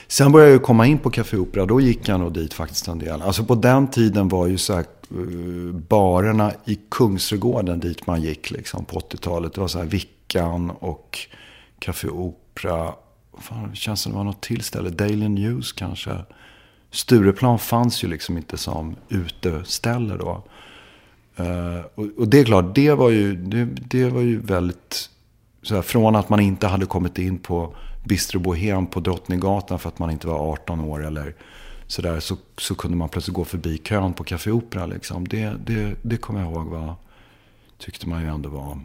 B: Sen började jag komma in på Café Opera. Då gick jag nog dit faktiskt en del. Alltså på den tiden var ju så här, Eh, barerna i Kungsträdgården dit man gick liksom, på 80-talet. Det var så här Vickan och Café Opera fan, det känns som det var något till ställe. Daily News kanske. Stureplan fanns ju liksom inte som uteställe då. Uh, och, och, det är klart, det var ju, det, det var ju väldigt... Så här, från att man inte hade kommit in på Bistro Bohem på Drottninggatan för att man inte var 18 år eller sådär. Så, så kunde man plötsligt gå förbi kön på Café Opera. Liksom. Det, det, det kommer jag ihåg var, tyckte man ju ändå var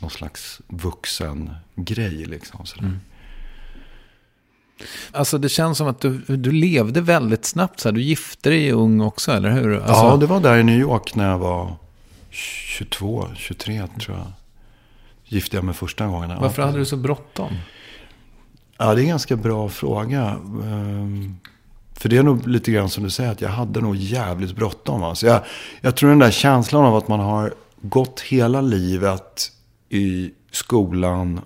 B: någon slags vuxen grej. Liksom, sådär. Mm.
D: Alltså det känns som att du, du levde väldigt snabbt. Så här. Du gifte dig ung också, eller hur? Alltså...
B: Ja, det var där i New York när jag var 22, 23 tror jag. Gifte jag mig första gången.
D: Varför hade du så bråttom?
B: Ja, det är en ganska bra fråga. För det är nog lite grann som du säger, att jag hade nog jävligt bråttom. Alltså jag, jag tror den där känslan av att man har gått hela livet i skolan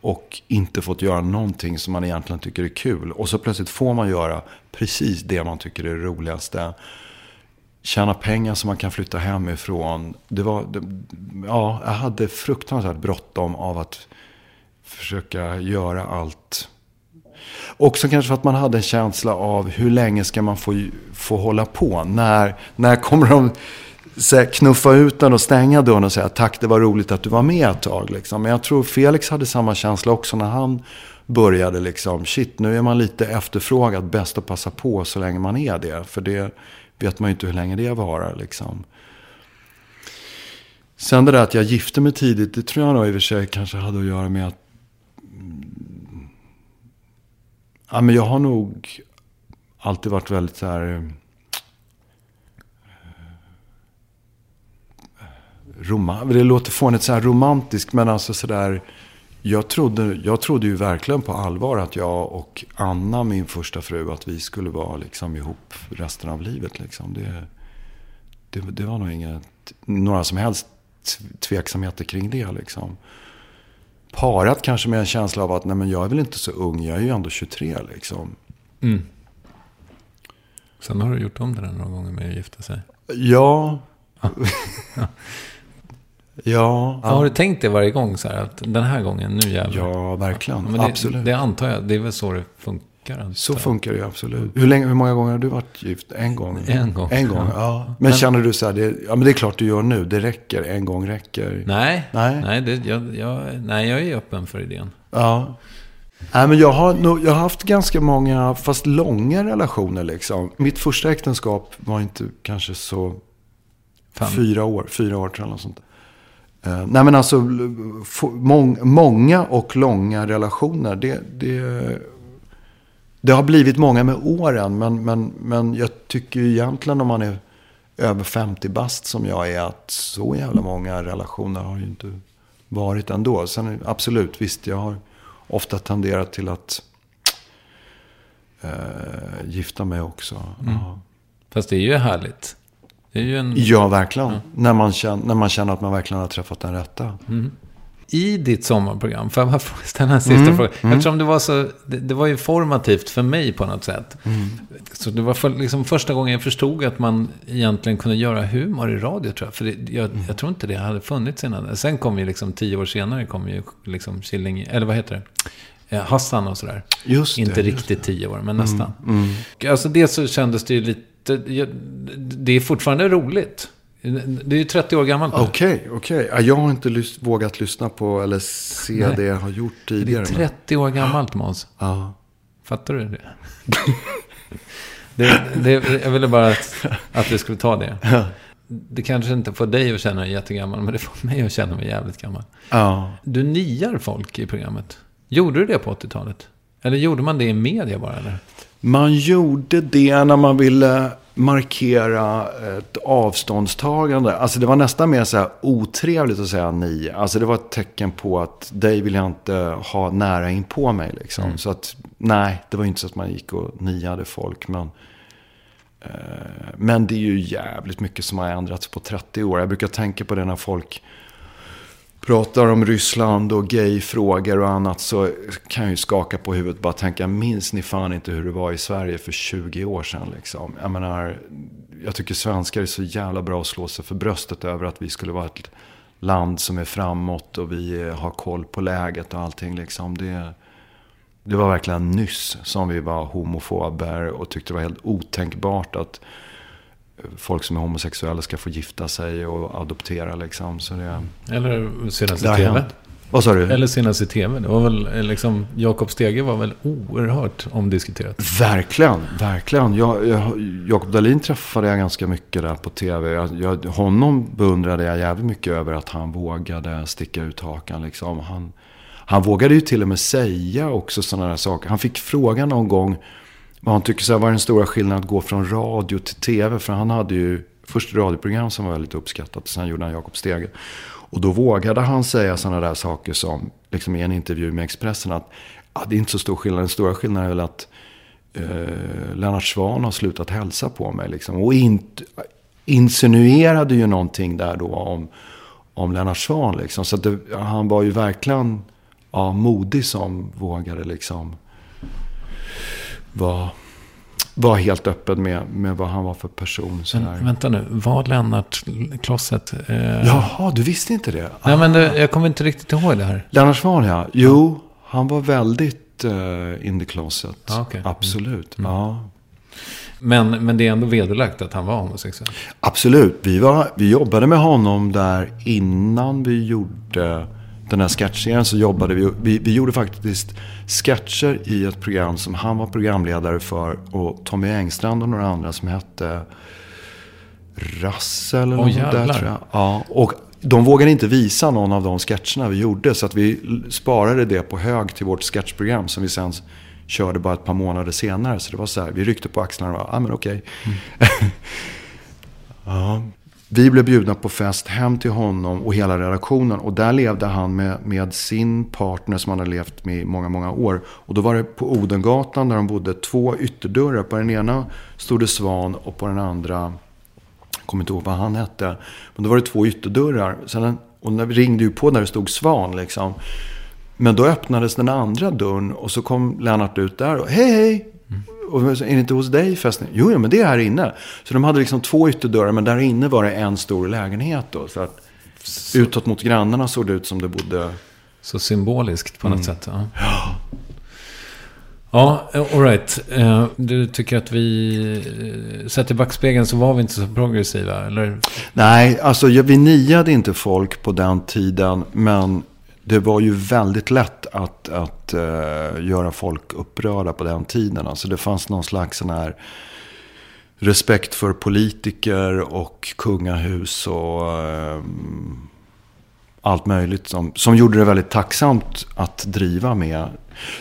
B: och inte fått göra någonting som man egentligen tycker är kul. Och så plötsligt får man göra precis det man tycker är det roligaste. Tjäna pengar som man kan flytta hemifrån. Det var, det, ja, jag hade fruktansvärt bråttom av att försöka göra allt. Också kanske för att man hade en känsla av hur länge ska man få, få hålla på? När, när kommer de knuffa ut den och stänga dörren och säga tack det var roligt att du var med ett tag. Liksom. Men jag tror Felix hade samma känsla också när han började liksom, shit nu är man lite efterfrågad, bäst att passa på så länge man är det. För det vet man ju inte hur länge det varar liksom. Sen det där att jag gifte mig tidigt, det tror jag nog i och för sig kanske hade att göra med att Ja, men jag har nog alltid varit väldigt så här eh, Roman, det låter fånigt så här romantiskt, men alltså sådär. Jag trodde, jag trodde ju verkligen på allvar att jag och Anna, min första fru, att vi skulle vara liksom ihop resten av livet. Liksom. Det, det, det var nog inget, några som helst tveksamheter kring det. Liksom. Parat kanske med en känsla av att nej, men jag är väl inte så ung, jag är ju ändå 23. Liksom. Mm.
D: Sen har du gjort om det där några gånger med att gifta sig.
B: Ja. ja. Ja,
D: ja. Har du tänkt det varje gång så här, att den här gången, nu jävlar?
B: Ja, verkligen.
D: Men det,
B: Absolut.
D: Det antar jag, det är väl så det funkar. Funkar.
B: Så funkar det ju absolut. Hur, länge, hur många gånger har du varit gift? En gång?
D: En gång.
B: En gång, ja. Men, känner du så här, det, ja men det är klart du gör nu. Det räcker. En gång räcker.
D: Nej,
B: Nej.
D: nej, det, jag, jag, nej jag är öppen för idén.
B: Ja. Nej, men jag har, nog, jag har haft ganska många, fast långa relationer liksom. Mitt första äktenskap var inte kanske så
D: Fan.
B: fyra år, fyra år tror jag. Sånt. Eh, nej men alltså, mång, många och långa relationer. Det, det, det har blivit många med åren. Men, men, men jag tycker ju egentligen om man är över 50 bast som jag är. Att så jävla många relationer har ju inte varit ändå. Sen absolut, visst jag har ofta tenderat till att eh, gifta mig också. Ja.
D: Fast det är ju härligt. Det är ju en...
B: Ja, verkligen. När, man känner, när man känner att man verkligen har träffat den rätta.
D: I ditt sommarprogram, får jag bara ställa en sista
B: Mm,
D: fråga? Eftersom det var så, det, det var ju formativt för mig på något sätt.
B: Mm.
D: Så det var för, liksom första gången jag förstod att man egentligen kunde göra humor i radio tror jag. För det, jag,
B: Mm.
D: jag tror inte det hade funnits innan. Sen kom ju liksom tio år senare, kom ju liksom Killing, eller vad heter det? Eh, Hassan och sådär.
B: Just
D: Inte
B: det, Mm,
D: riktigt tio år, men nästan. Alltså det så kändes det ju lite, det är fortfarande roligt. Det är ju 30 år gammalt.
B: Okej, okej. Ja, Jag har inte lys- vågat lyssna på eller se
D: Nej.
B: det jag har gjort
D: Det är
B: tidigare. men-
D: 30 år gammalt Måns.
B: Ja.
D: Fattar du det? det, det jag ville bara att, att vi skulle ta det. Det kanske inte får dig att känna dig jättegammal, men det får mig att känna mig jävligt gammal.
B: ja.
D: Du niar folk i programmet. Gjorde du det på 80-talet? Eller gjorde man det i media bara? Eller?
B: Man gjorde det när man ville markera ett avståndstagande. Alltså det var nästan mer så här otrevligt att säga ni. Alltså det var ett tecken på att dig vill jag inte ha nära in på mig. Liksom. Så att nej, det var inte så att man gick och niade folk. Men, eh, men det är ju jävligt mycket som har ändrats på 30 år. Jag brukar tänka på det när folk pratar om Ryssland och gayfrågor och annat så kan jag ju skaka på huvudet och bara tänka, minns ni fan inte hur det var i Sverige för 20 år sedan liksom? Jag menar, jag tycker svenskar är så jävla bra att slå sig för bröstet över att vi skulle vara ett land som är framåt och vi har koll på läget och allting liksom. Det, det var verkligen nyss som vi var homofober och tyckte det var helt otänkbart att folk som är homosexuella ska få gifta sig och adoptera liksom. Så det,
D: Eller synas i tv?
B: Vad sa du?
D: Eller synas i tv? Det var väl liksom, Jakob Stege var väl oerhört omdiskuterat.
B: Verkligen, verkligen. Jag, jag, Jakob Dahlin träffade jag ganska mycket där på tv. Jag, jag, honom beundrade jag jävligt mycket över att han vågade sticka ut hakan. Liksom. Han, han vågade ju till och med säga också sådana där saker. Han fick frågan någon gång vad han tycker så var den stora skillnaden att gå från radio till tv. För han hade ju först radioprogram som var väldigt uppskattat. Sen gjorde han Jakob Stege. Och då vågade han säga sådana där saker som, liksom i en intervju med Expressen, att ja, det är inte så stor skillnad. Den stora skillnaden är väl att eh, Lennart Svan har slutat hälsa på mig. Liksom. Och in, insinuerade ju någonting där då om, om Lennart Svan. Liksom. Så att det, han var ju verkligen ja, modig som vågade liksom vara var helt öppen med, med vad han var för person.
D: Men, vänta nu, var Lennart Klosset? Eh,
B: Jaha, du visste inte det?
D: Nej, men det, jag kommer inte riktigt ihåg det här.
B: Lennart Swahn ja. Jo, han var väldigt uh, in the closet.
D: Ja, okej. Mm.
B: Absolut. Ja.
D: Men, men det är ändå vederlagt att han var homosexuell.
B: Absolut. Vi, var, vi jobbade med honom där innan vi gjorde den här sketchserien. Så jobbade vi, vi, vi gjorde faktiskt sketcher i ett program som han var programledare för. Och Tommy Engstrand och några andra som hette Rassel eller
D: Åh,
B: något där tror jag. Ja, och de vågade inte visa någon av de sketcherna vi gjorde. Så att vi sparade det på hög till vårt sketchprogram som vi sen körde bara ett par månader senare. Så det var så här, vi ryckte på axlarna och bara, ah, men okej. ja. Vi blev bjudna på fest hem till honom och hela redaktionen. Och där levde han med, med sin partner som han hade levt med i många, många år. Och då var det på Odengatan där de bodde två ytterdörrar. På den ena stod det Svan och på den andra jag kommer inte ihåg vad han hette. Men då var det två ytterdörrar. Sen, och när vi ringde ju på där det stod Svan liksom. Men då öppnades den andra dörren och så kom Lennart ut där och hej hej. Och är det inte hos dig festen? Jo, jo, men det är här inne. Så de hade liksom två ytterdörrar men där inne var det en stor lägenhet då. Så att utåt mot grannarna såg det ut som det bodde...
D: Så symboliskt på något
B: Mm.
D: sätt. Ja. Ja, all right. Eh, Du tycker att vi, eh, sett i backspegeln så var vi inte så progressiva, eller?
B: Nej, alltså ja, vi niade inte folk på den tiden. Men det var ju väldigt lätt att, att uh, göra folk upprörda på den tiden. Alltså det fanns någon slags sån här respekt för politiker och kungahus och uh, allt möjligt. Som, som gjorde det väldigt tacksamt att driva med.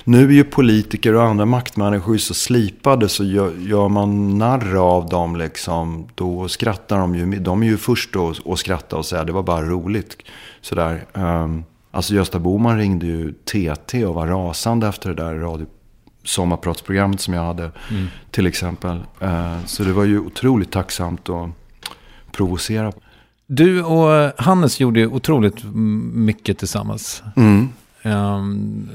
B: Nu är ju politiker och andra maktmänniskor så slipade så gör, gör man narr av dem liksom. Då skrattar de ju. De är ju först att att skratta och säga det var bara roligt. Sådär. Um, alltså Gösta Boman ringde ju TT och var rasande efter det där radio sommarpratsprogrammet som jag hade. Till exempel. Uh, så det var ju otroligt tacksamt att provocera.
D: Du och Hannes gjorde ju otroligt mycket tillsammans.
B: Mm.
D: Ehm,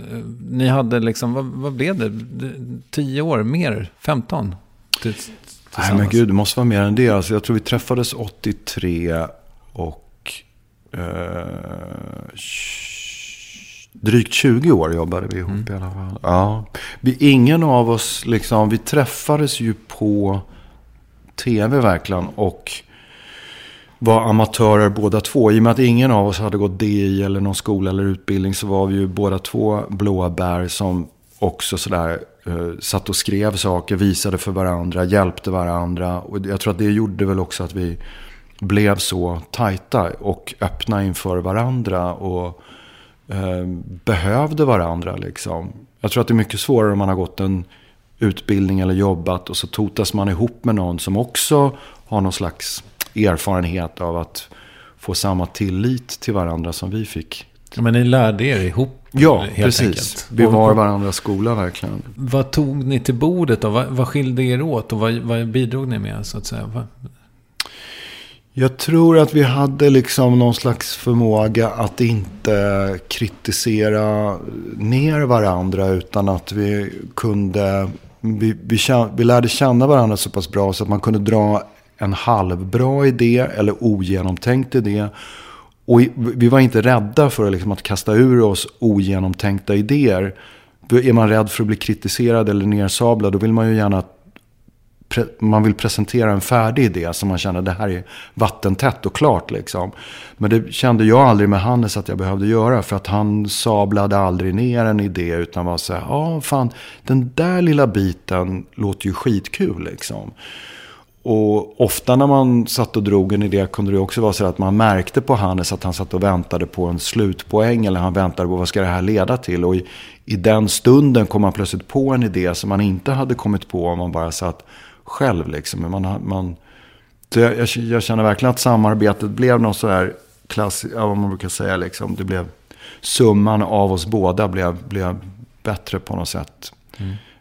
D: ni hade liksom, vad, vad blev det? Tio år mer? 15? Till,
B: Nej men gud, det måste vara mer än det. Alltså, jag tror vi träffades 83 och eh, drygt 20 år jobbade vi ihop i alla fall. Ja. Vi, ingen av oss, liksom, vi träffades ju på tv verkligen och var amatörer båda två. I och med att ingen av oss hade gått DI eller någon skola eller utbildning så var vi ju båda två blåa bär som också sådär eh, satt och skrev saker, visade för varandra, hjälpte varandra. Och jag tror att det gjorde väl också att vi blev så tajta och öppna inför varandra och eh, behövde varandra liksom. Jag tror att det är mycket svårare om man har gått en utbildning eller jobbat och så totas man ihop med någon som också har någon slags erfarenhet av att få samma tillit till varandra som vi fick.
D: Ja, men ni lärde er ihop
B: Ja, precis.
D: enkelt.
B: Vi var varandras skola verkligen.
D: Vad tog ni till bordet då? Vad, vad skilde er åt och vad, vad bidrog ni med så att säga?
B: Jag tror att vi hade liksom någon slags förmåga att inte kritisera ner varandra utan att vi kunde, vi, vi, vi lärde känna varandra så pass bra så att man kunde dra en halvbra idé eller ogenomtänkt idé. Och vi var inte rädda för liksom att kasta ur oss ogenomtänkta idéer. Är man rädd för att bli kritiserad eller nersablad då vill man ju gärna att man vill presentera en färdig idé som man känner det här är vattentätt och klart. Liksom. Men det kände jag aldrig med Hannes att jag behövde göra. För att han sablade aldrig ner en idé utan var så här, ja fan, den där lilla biten låter ju skitkul liksom. Och ofta när man satt och drog en idé kunde det också vara så att man märkte på Hannes att han satt och väntade på en slutpoäng. Eller han väntade på vad ska det här leda till. Och i, i den stunden kom man plötsligt på en idé som man inte hade kommit på om man bara satt själv. Liksom. Man, man, så jag, jag, jag känner verkligen att samarbetet blev något sådär klassiskt, ja, vad man brukar säga. Liksom. Det blev, summan av oss båda blev, blev bättre på något sätt.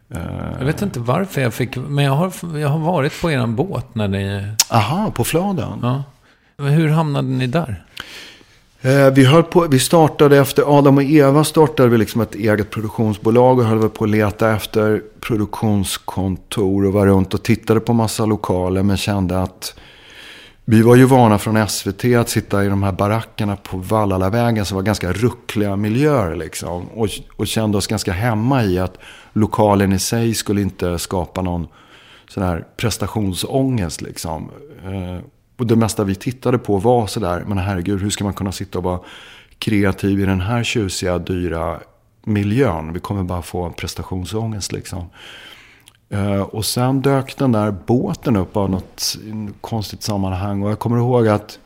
B: Eh,
D: jag vet inte varför jag fick, men jag har, jag har varit på er båt när ni...
B: aha, på Fladen.
D: Ja. Hur hamnade ni där?
B: Eh, vi, höll på, vi startade efter Adam och Eva startade vi liksom ett eget produktionsbolag och höll på att leta efter produktionskontor och var runt och tittade på massa lokaler men kände att vi var ju vana från SVT att sitta i de här barackerna på Vallalavägen som var ganska ruckliga miljöer liksom. Och, och kände oss ganska hemma i att lokalen i sig skulle inte skapa någon sån här prestationsångest liksom. Eh, och det mesta vi tittade på var sådär, men herregud, hur ska man kunna sitta och vara kreativ i den här tjusiga, dyra miljön? Vi kommer bara få prestationsångest liksom. Eh, och sen dök den där båten upp av något konstigt sammanhang. Och jag kommer ihåg att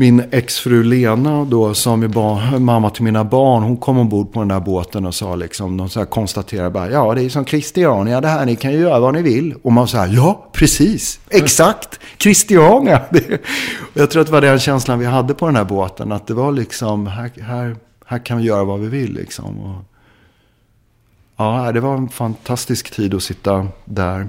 B: min exfru Lena då, som är mamma till mina barn, hon kom ombord på den där båten och sa liksom, de så här konstaterade bara, ja det är som Christiania det här, ni kan ju göra vad ni vill. Och man sa, ja precis, exakt, Christiania. Jag tror att det var den känslan vi hade på den här båten, att det var liksom, här, här, här kan vi göra vad vi vill liksom. Och, ja, det var en fantastisk tid att sitta där.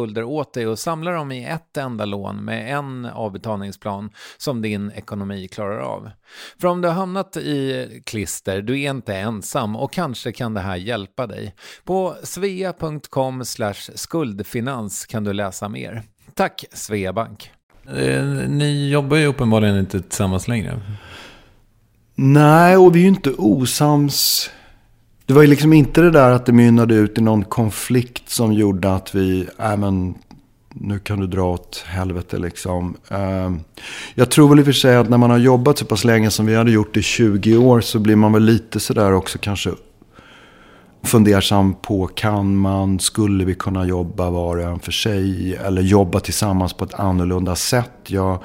D: skulder åt dig och samla dem i ett enda lån med en avbetalningsplan som din ekonomi klarar av. För om du har hamnat i klister, du är inte ensam och kanske kan det här hjälpa dig. På svea.com skuldfinans kan du läsa mer. Tack Sveabank. Eh, ni jobbar ju uppenbarligen inte tillsammans längre.
B: Nej, och vi är ju inte osams det var ju liksom inte det där att det mynnade ut i någon konflikt som gjorde att vi, äh, men nu kan du dra åt helvete liksom. Ehm, jag tror väl i och för sig att när man har jobbat så pass länge som vi hade gjort i 20 år så blir man väl lite sådär också kanske fundersam på kan man, skulle vi kunna jobba var och en för sig eller jobba tillsammans på ett annorlunda sätt. Jag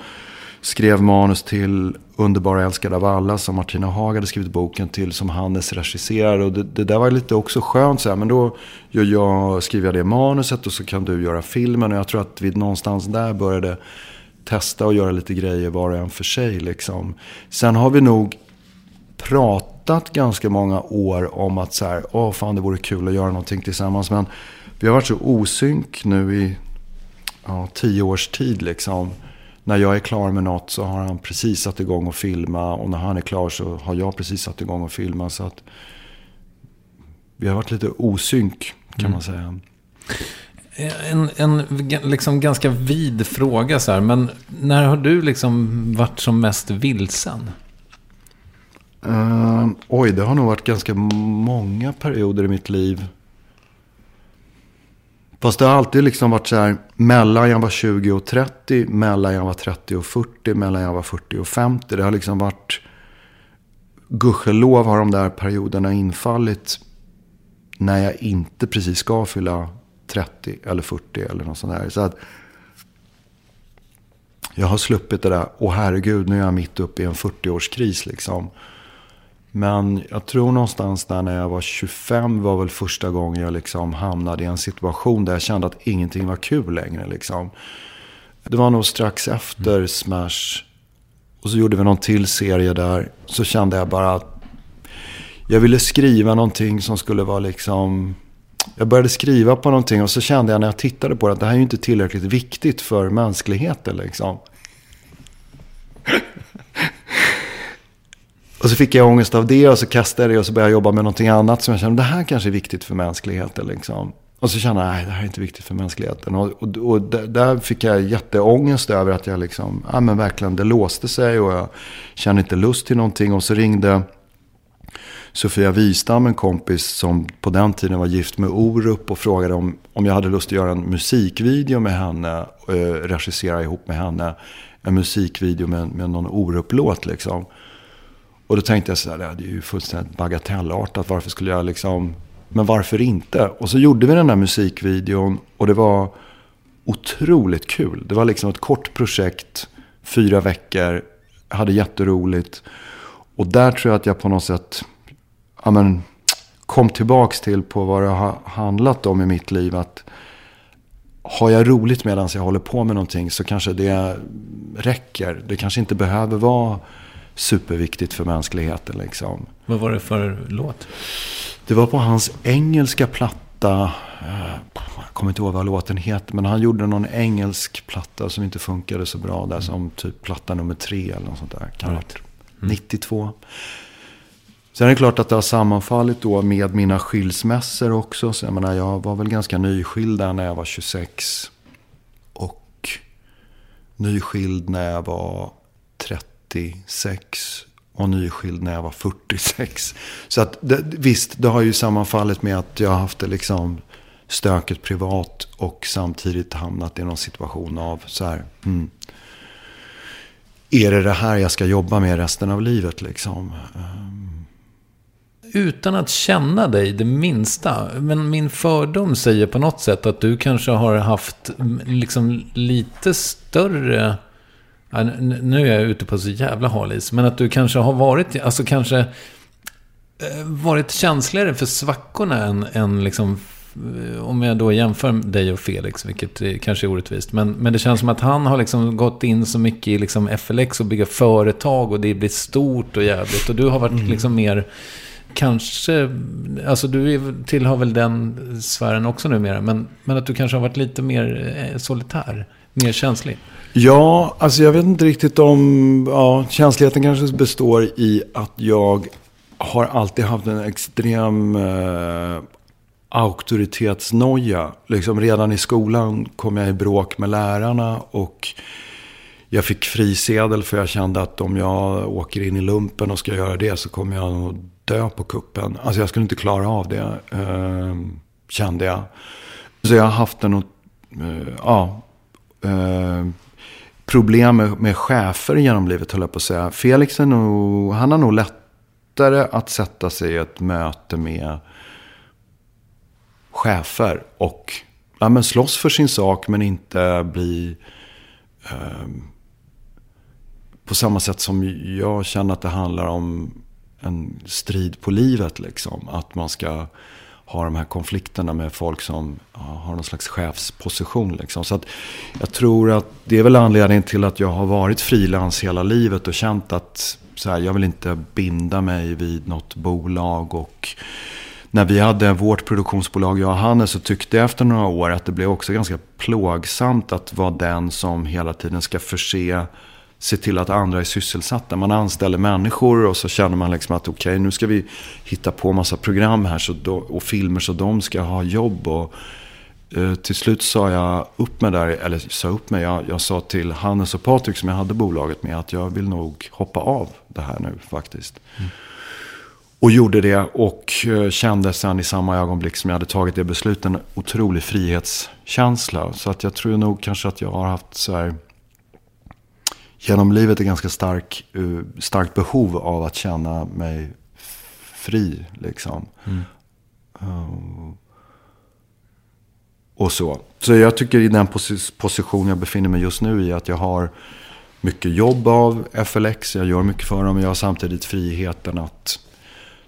B: skrev manus till Underbara älskade av alla som Martina Haag hade skrivit boken till som Hannes regisserade. Och det, det där var lite också skönt så här, men då gör jag, skriver jag det manuset och så kan du göra filmen. Och jag tror att vi någonstans där började testa och göra lite grejer var och en för sig. Liksom. Sen har vi nog pratat ganska många år om att så här, åh fan det vore kul att göra någonting tillsammans. Men vi har varit så osynk nu i ja, tio års tid liksom när jag är klar med något så har han precis satt igång och filma. Och när han är klar så har jag precis satt igång och filma. Så att vi har varit lite osynk kan mm. man säga.
D: En, en liksom ganska vid fråga så här. Men när har du liksom varit som mest vilsen?
B: Uh, oj, det har nog varit ganska många perioder i mitt liv. Fast det har alltid liksom varit så här mellan jag var 20 och 30, mellan jag var 30 och 40, mellan jag var 40 och 50. Det har liksom varit, gudskelov har de där perioderna infallit när jag inte precis ska fylla 30 eller 40 eller något sånt där. Så att jag har sluppit det där, åh herregud, nu är jag mitt uppe i en 40-årskris liksom. Men jag tror någonstans där när jag var 25 var väl första gången jag liksom hamnade i en situation där jag kände att ingenting var kul längre. Liksom. Det var nog strax efter mm. Smash. Och så gjorde vi någon till serie där. Så kände jag bara att jag ville skriva någonting som skulle vara liksom... Jag började skriva på någonting och så kände jag när jag tittade på det att det här är ju inte tillräckligt viktigt för mänskligheten. Liksom. Och så fick jag ångest av det och så kastade jag det och så började jag jobba med någonting annat som jag kände, det här kanske är viktigt för mänskligheten. Liksom. Och så kände jag, nej det här är inte viktigt för mänskligheten. Och, och, och där fick jag jätteångest över att jag liksom, ja men verkligen, det låste sig och jag kände inte lust till någonting. Och så ringde Sofia Wistam, en kompis som på den tiden var gift med Orup och frågade om, om jag hade lust att göra en musikvideo med henne, och eh, regissera ihop med henne. En musikvideo med, med någon Orup-låt liksom. Och då tänkte jag så här, det är ju fullständigt bagatellartat. Varför skulle jag liksom men varför inte? Och så gjorde vi den där musikvideon och det var otroligt kul. Det var liksom ett kort projekt, fyra veckor, hade jätteroligt. Och där tror jag att jag på något sätt ja, men, kom tillbaks till på vad det har handlat om i mitt liv. Att har jag roligt medan jag håller på med någonting så kanske det räcker. Det kanske inte behöver vara superviktigt för mänskligheten. Liksom.
D: Vad var det för låt?
B: Det var på hans engelska platta. Eh, jag kommer inte ihåg vad låten heter. Men han gjorde någon engelsk platta som inte funkade så bra. Där som typ platta nummer tre eller något sånt där. Kan mm. 92. Sen är det klart att det har sammanfallit då med mina skilsmässor också. Så jag menar, jag var väl ganska nyskild där när jag var 26. Och nyskild när jag var 36 och nyskild när jag var 46. Så att det, visst, det har ju sammanfallit med att jag har haft det liksom stöket privat och samtidigt hamnat i någon situation av så här. Mm, är det det här jag ska jobba med resten av livet liksom? Eh.
D: Utan att känna dig det minsta. Men min fördom säger på något sätt att du kanske har haft mm, liksom lite större Ja, nu är jag ute på så jävla halis. Men att du kanske har varit, alltså kanske eh, varit känsligare för svackorna än, än liksom eh, om jag då jämför dig och Felix, vilket kanske är orättvist. Men, men det känns som att han har liksom gått in så mycket i liksom FLX och bygga företag och det blir stort och jävligt. Och du har varit mm. liksom mer, kanske, alltså du tillhör väl den sfären också numera. Men, men att du kanske har varit lite mer eh, solitär, mer känslig.
B: Ja, alltså jag vet inte riktigt om... Ja, känsligheten kanske består i att jag har alltid haft en extrem eh, auktoritetsnoja. Liksom redan i skolan kom jag i bråk med lärarna och jag fick frisedel för jag kände att om jag åker in i lumpen och ska göra det så kommer jag dö på kuppen. Alltså jag skulle inte klara av det, eh, kände jag. Så jag har haft en, eh, ja, eh, problem med, med chefer genom livet, höll jag på att säga. Felix är nog, han har nog lättare att sätta sig i ett möte med chefer. Och ja, men slåss för sin sak, men inte bli... Eh, på samma sätt som jag känner att det handlar om en strid på livet. Liksom. Att man ska ha de här konflikterna med folk som har någon slags chefsposition. Liksom. Så att jag tror att det är väl anledningen till att jag har varit frilans hela livet och känt att så här, jag vill inte binda mig vid något bolag. Och när vi hade vårt produktionsbolag, jag och Hannes, så tyckte jag efter några år att det blev också ganska plågsamt att vara den som hela tiden ska förse se till att andra är sysselsatta. Man anställer människor och så känner man liksom att okej, okay, nu ska vi hitta på massa program här så då, och filmer så de ska ha jobb. Och, eh, till slut sa jag upp mig där, eller sa upp mig, jag, jag sa till Hannes och Patrik som jag hade bolaget med att jag vill nog hoppa av det här nu faktiskt. Mm. Och gjorde det och eh, kände sen i samma ögonblick som jag hade tagit det beslutet en otrolig frihetskänsla. Så att jag tror nog kanske att jag har haft så här genom livet ett ganska stark, uh, starkt behov av att känna mig fri. Liksom. Mm. Uh, och så. Så jag tycker i den pos position jag befinner mig just nu i att jag har mycket jobb av FLX. Jag gör mycket för dem. Men jag har samtidigt friheten att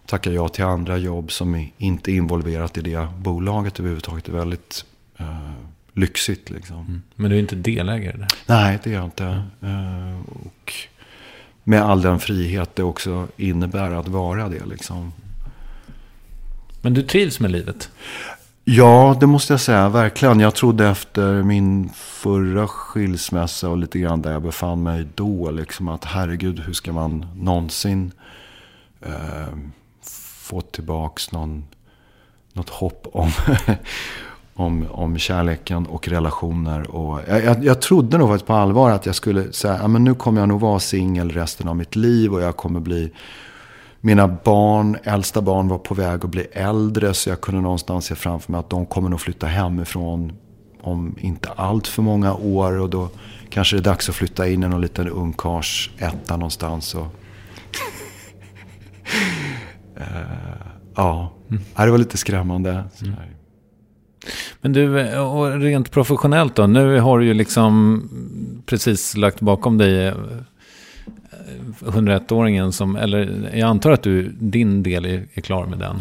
B: tacka ja till andra jobb som inte är involverat i det bolaget överhuvudtaget. Det är väldigt uh, lyxigt. Liksom. Mm.
D: Men du är inte delägare där?
B: Nej, det är jag inte. Uh, och med all den frihet det också innebär att vara det. Liksom.
D: Men du trivs med livet?
B: Ja, det måste jag säga. Verkligen. Jag trodde efter min förra skilsmässa och lite grann där jag befann mig då. Liksom att herregud, hur ska man någonsin uh, få tillbaka någon, något hopp om om, om kärleken och relationer. Och jag, jag, jag trodde nog faktiskt på allvar att jag skulle säga, ja, men nu kommer jag nog vara singel resten av mitt liv och jag kommer bli mina barn, äldsta barn var på väg att bli äldre så jag kunde någonstans se framför mig att de kommer nog flytta hemifrån om inte allt för många år. Och då kanske det är dags att flytta in i någon liten ungkars etta någonstans. Och... uh, ja, mm. det var lite skrämmande. Mm.
D: Men du, och rent professionellt då? Nu har du ju liksom precis lagt bakom dig 101-åringen eh, som, eller jag antar att du, din del är, är klar med den?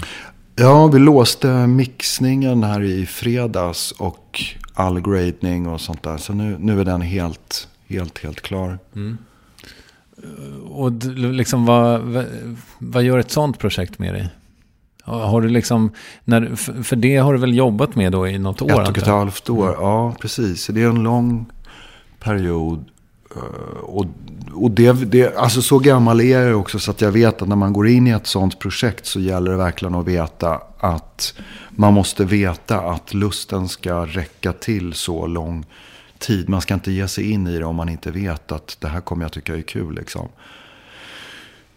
B: Ja, vi låste mixningen här i fredags och all grading och sånt där. Så nu, nu är den helt, helt, helt klar. Mm.
D: Och liksom vad, vad gör ett sånt projekt med dig? Har du liksom, när, för det har du väl jobbat med då i något år?
B: Ett och ett halvt år, ja precis. Det är en lång period. Eh, och, och det, det, alltså så gammal är jag också så att jag vet att när man går in i ett sånt projekt så gäller det verkligen att veta att man måste veta att lusten ska räcka till så lång tid. Man ska inte ge sig in i det om man inte vet att det här kommer jag tycka är kul. Liksom.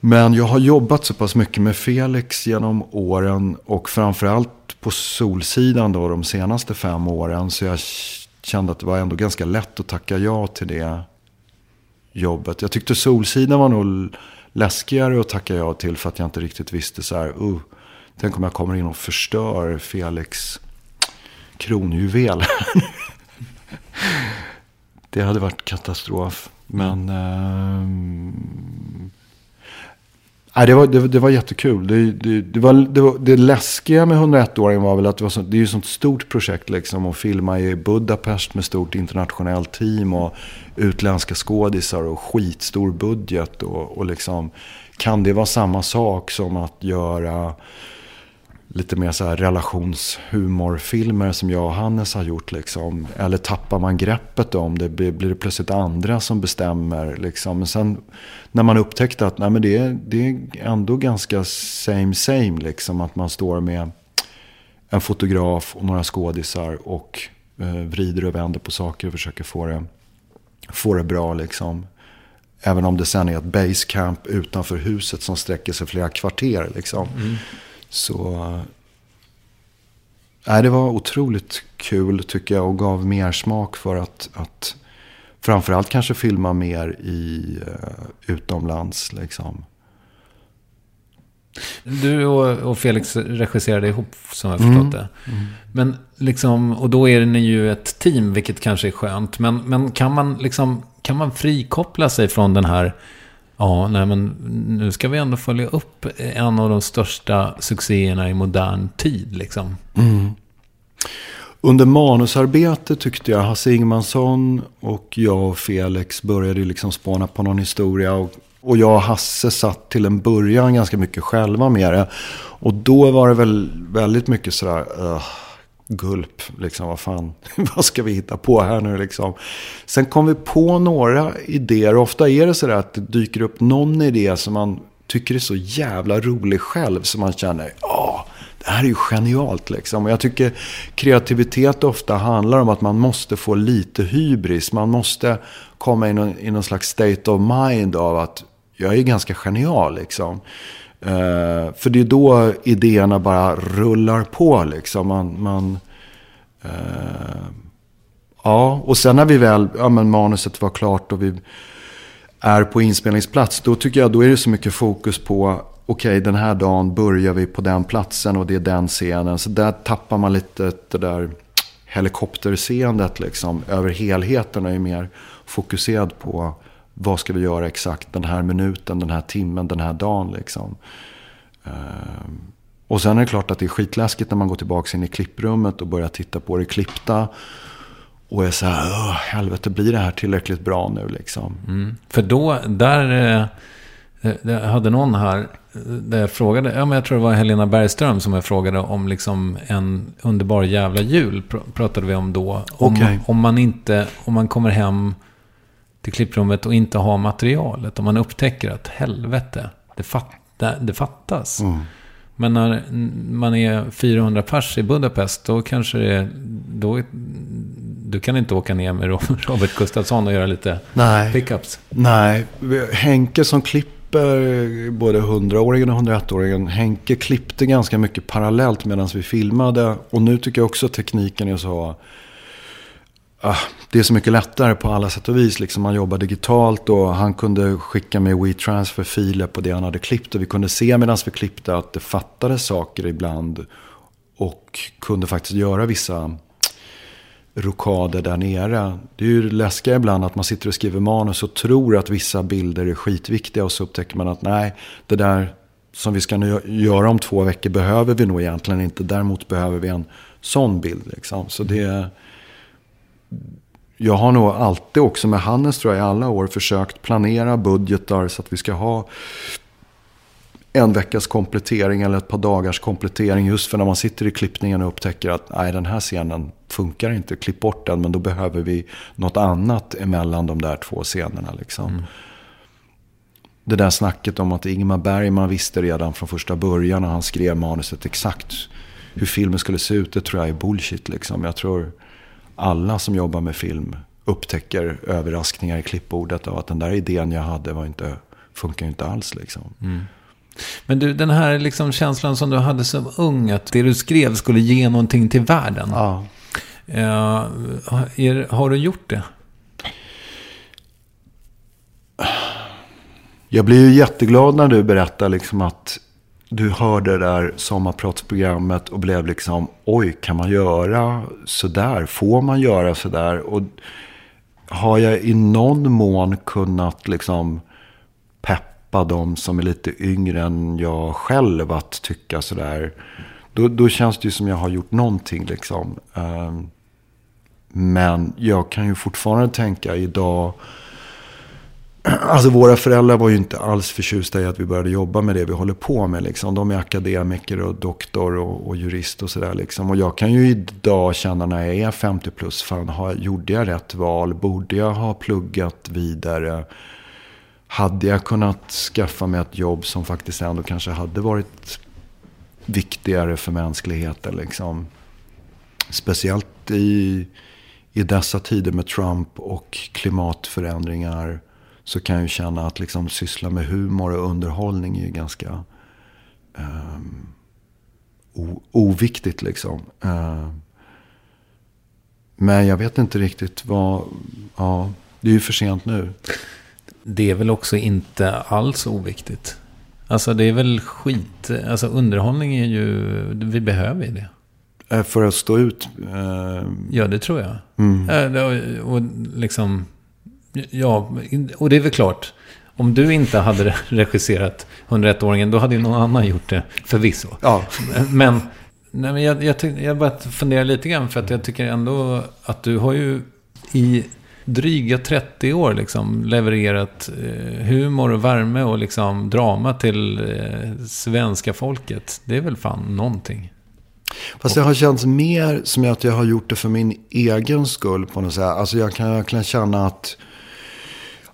B: Men jag har jobbat så pass mycket med Felix genom åren och framförallt på Solsidan då de senaste fem åren. Så jag kände att det var ändå ganska lätt att tacka ja till det jobbet. Jag tyckte Solsidan var nog läskigare att tacka ja till för att jag inte riktigt visste så här. Uh, tänk om jag kommer in och förstör Felix kronjuvel. det hade varit katastrof. Men... Uh, Nej, det, var, det, det var jättekul. Det, det, det, var, det, var, det läskiga med 101-åringen var väl att det, var så, det är ju ett sånt stort projekt liksom. Att filma i Budapest med stort internationellt team och utländska skådisar och skitstor budget. Och, och liksom, kan det vara samma sak som att göra lite mer så här relationshumorfilmer som jag och Hannes har gjort. Liksom. Eller tappar man greppet om det? Blir det plötsligt andra som bestämmer? Liksom. Men sen när man upptäckte att nej, men det, är, det är ändå ganska same same. Liksom. Att man står med en fotograf och några skådisar och eh, vrider och vänder på saker och försöker få det, få det bra. Liksom. Även om det sen är ett basecamp utanför huset som sträcker sig flera kvarter. Liksom. Mm. Så nej, det var otroligt kul tycker jag och gav mer smak för att, att framförallt kanske filma mer i uh, utomlands. Liksom.
D: Du och, och, Felix regisserade ihop som jag förstått mm. det. Mm. Men liksom, och då är ni ju ett team, vilket kanske är skönt. Men, men kan, man liksom, kan man frikoppla sig från den här Ja, nej men nu ska vi ändå följa upp en av de största succéerna i modern tid. Liksom. Mm.
B: Under manusarbetet tyckte jag Hasse Ingmansson och jag och Felix började liksom spana på någon historia. Och, och jag och Hasse satt till en början ganska mycket själva med det. Och då var det väl väldigt mycket sådär... Uh, gulp, liksom vad fan, vad ska vi hitta på här nu liksom. Sen kom vi på några idéer, ofta är det så där att det dyker upp någon idé som man tycker är så jävla rolig själv, som man känner, ja, det här är ju genialt liksom. Och jag tycker kreativitet ofta handlar om att man måste få lite hybris, man måste komma i någon, i någon slags state of mind av att jag är ganska genial liksom. Eh, för det är då idéerna bara rullar på liksom. Man, man eh, ja, och sen när vi väl, ja men manuset var klart och vi är på inspelningsplats. Då tycker jag, då är det så mycket fokus på, okej okay, den här dagen börjar vi på den platsen och det är den scenen. Så där tappar man lite det där helikopterseendet liksom. Över helheten och är mer fokuserad på vad ska vi göra exakt den här minuten, den här timmen, den här dagen liksom. Uh, och sen är det klart att det är skitläskigt när man går tillbaka in i klipprummet och börjar titta på det klippta. Och är så här, helvete blir det här tillräckligt bra nu liksom.
D: Mm. För då, där, eh, jag hade någon här, där jag frågade, ja men jag tror det var Helena Bergström som jag frågade om liksom en underbar jävla jul, pratade vi om då. Om, okay. om man inte, om man kommer hem till klipprummet och inte har materialet. Om man upptäcker att helvete, det, fat, det, fattas. Mm. Men när man är 400 pers i Budapest, då kanske det, då, du kan inte åka ner med Robert Gustafsson och göra lite
B: Nej.
D: pickups.
B: Nej, Henke som klipper både 100-åringen och 101-åringen. Henke klippte ganska mycket parallellt medan vi filmade. Och nu tycker jag också tekniken är så... Ah, det är så mycket lättare på alla sätt och vis. Liksom man jobbar digitalt och han kunde skicka med WeTransfer-filer på det han hade klippt. Och vi kunde se medan vi klippte att det fattades saker ibland. Och kunde faktiskt göra vissa rokader där nere. Det är ju läskiga ibland att man sitter och skriver manus och tror att vissa bilder är skitviktiga. Och så upptäcker man att nej, det där som vi ska nu göra om två veckor behöver vi nog egentligen inte. Däremot behöver vi en sån bild. Liksom. Så det jag har nog alltid också med Hannes tror jag i alla år försökt planera budgetar så att vi ska ha en veckas komplettering eller ett par dagars komplettering. Just för när man sitter i klippningen och upptäcker att nej, den här scenen funkar inte. Klipp bort den, men då behöver vi något annat emellan de där två scenerna. Liksom. Mm. Det där snacket om att Ingmar Bergman visste redan från första början när han skrev manuset exakt hur filmen skulle se ut. Det tror jag är bullshit. Liksom. Jag tror alla som jobbar med film upptäcker överraskningar i klippbordet av att den där idén jag hade var inte, funkar inte alls. Liksom. Mm.
D: Men du, den här liksom känslan som du hade som ung, att det du skrev skulle ge någonting till världen.
B: Ja.
D: Uh, är, har du gjort det?
B: Jag blir ju jätteglad när du berättar liksom att du hörde det där sommarpratsprogrammet och blev liksom, oj, kan man göra sådär? Får man göra sådär? Och har jag i någon mån kunnat liksom peppa de som är lite yngre än jag själv att tycka sådär. Då, då känns det ju som jag har gjort någonting liksom. Ehm, men jag kan ju fortfarande tänka idag Alltså våra föräldrar var ju inte alls förtjusta i att vi började jobba med det vi håller på med. Liksom. De är akademiker och doktor och, och jurist och sådär. Liksom. Och jag kan ju idag känna när jag är 50 plus. Fan, har, gjorde jag rätt val? Borde jag ha pluggat vidare? Hade jag kunnat skaffa mig ett jobb som faktiskt ändå kanske hade varit viktigare för mänskligheten? Liksom. Speciellt i, i dessa tider med Trump och klimatförändringar så kan jag ju känna att liksom syssla med humor och underhållning är ju ganska um, oviktigt liksom. Uh, men jag vet inte riktigt vad, ja, det är ju för sent nu.
D: Det är väl också inte alls oviktigt. Alltså det är väl skit, alltså underhållning är ju, vi behöver ju det.
B: Eh, för att stå ut? Uh,
D: ja, det tror jag. Mm. Och, och liksom Ja, och det är väl klart. Om du inte hade regisserat 101-åringen, då hade ju någon annan gjort det, förvisso.
B: Ja.
D: Men, nej, men jag, jag, tyck, jag bara funderar lite grann, för att jag tycker ändå att du har ju i dryga 30 år liksom levererat eh, humor och värme och liksom drama till eh, svenska folket. Det är väl fan någonting.
B: Fast det har känts mer som att jag har gjort det för min egen skull på något sätt. Alltså jag kan verkligen känna att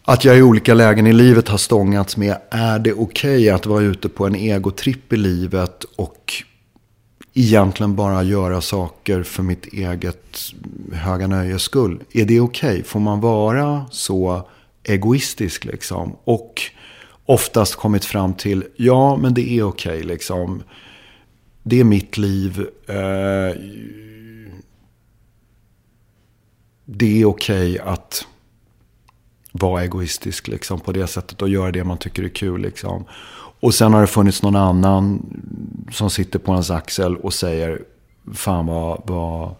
B: att jag i olika lägen i livet har stångats med, är det okej okay att vara ute på en egotripp i livet och egentligen bara göra saker för mitt eget höga nöjes skull? Är det okej? Okay? Får man vara så egoistisk liksom? Och oftast kommit fram till, ja men det är okej okay, liksom. Det är mitt liv. Eh, det är okej att vara egoistisk liksom, på det sättet och göra det man tycker är kul. Liksom. Och sen har det funnits någon annan som sitter på ens axel och säger fan vad, vad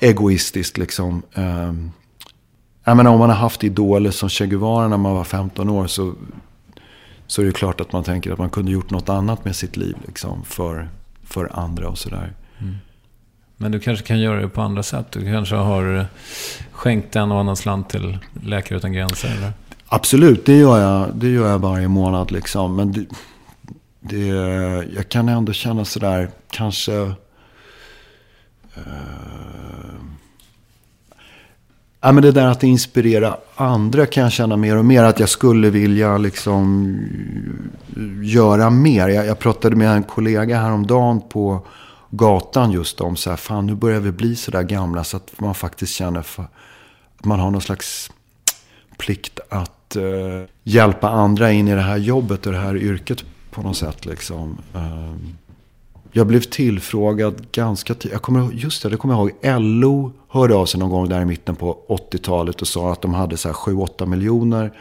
B: egoistiskt liksom. Um, jag menar om man har haft idoler som Che Guevara när man var 15 år så, så är det klart att man tänker att man kunde gjort något annat med sitt liv liksom, för, för andra och sådär. Mm.
D: Men du kanske kan göra det på andra sätt? Du kanske har eh, skänkt en och annan slant till Läkare Utan Gränser? Eller?
B: Absolut, det gör jag, det gör jag varje månad. Liksom. Men det, det, jag kan ändå känna sådär, kanske... Uh, ja, men det där att inspirera andra kan jag känna mer och mer. Att jag skulle vilja liksom göra mer. Jag, jag pratade med en kollega häromdagen på gatan just om så här, fan nu börjar vi bli så där gamla så att man faktiskt känner för, att man har någon slags plikt att eh, hjälpa andra in i det här jobbet och det här yrket på något sätt. Liksom. Eh, jag blev tillfrågad ganska tidigt. Jag kommer, just det, det kommer jag ihåg. LO hörde av sig någon gång där i mitten på 80-talet och sa att de hade 7-8 miljoner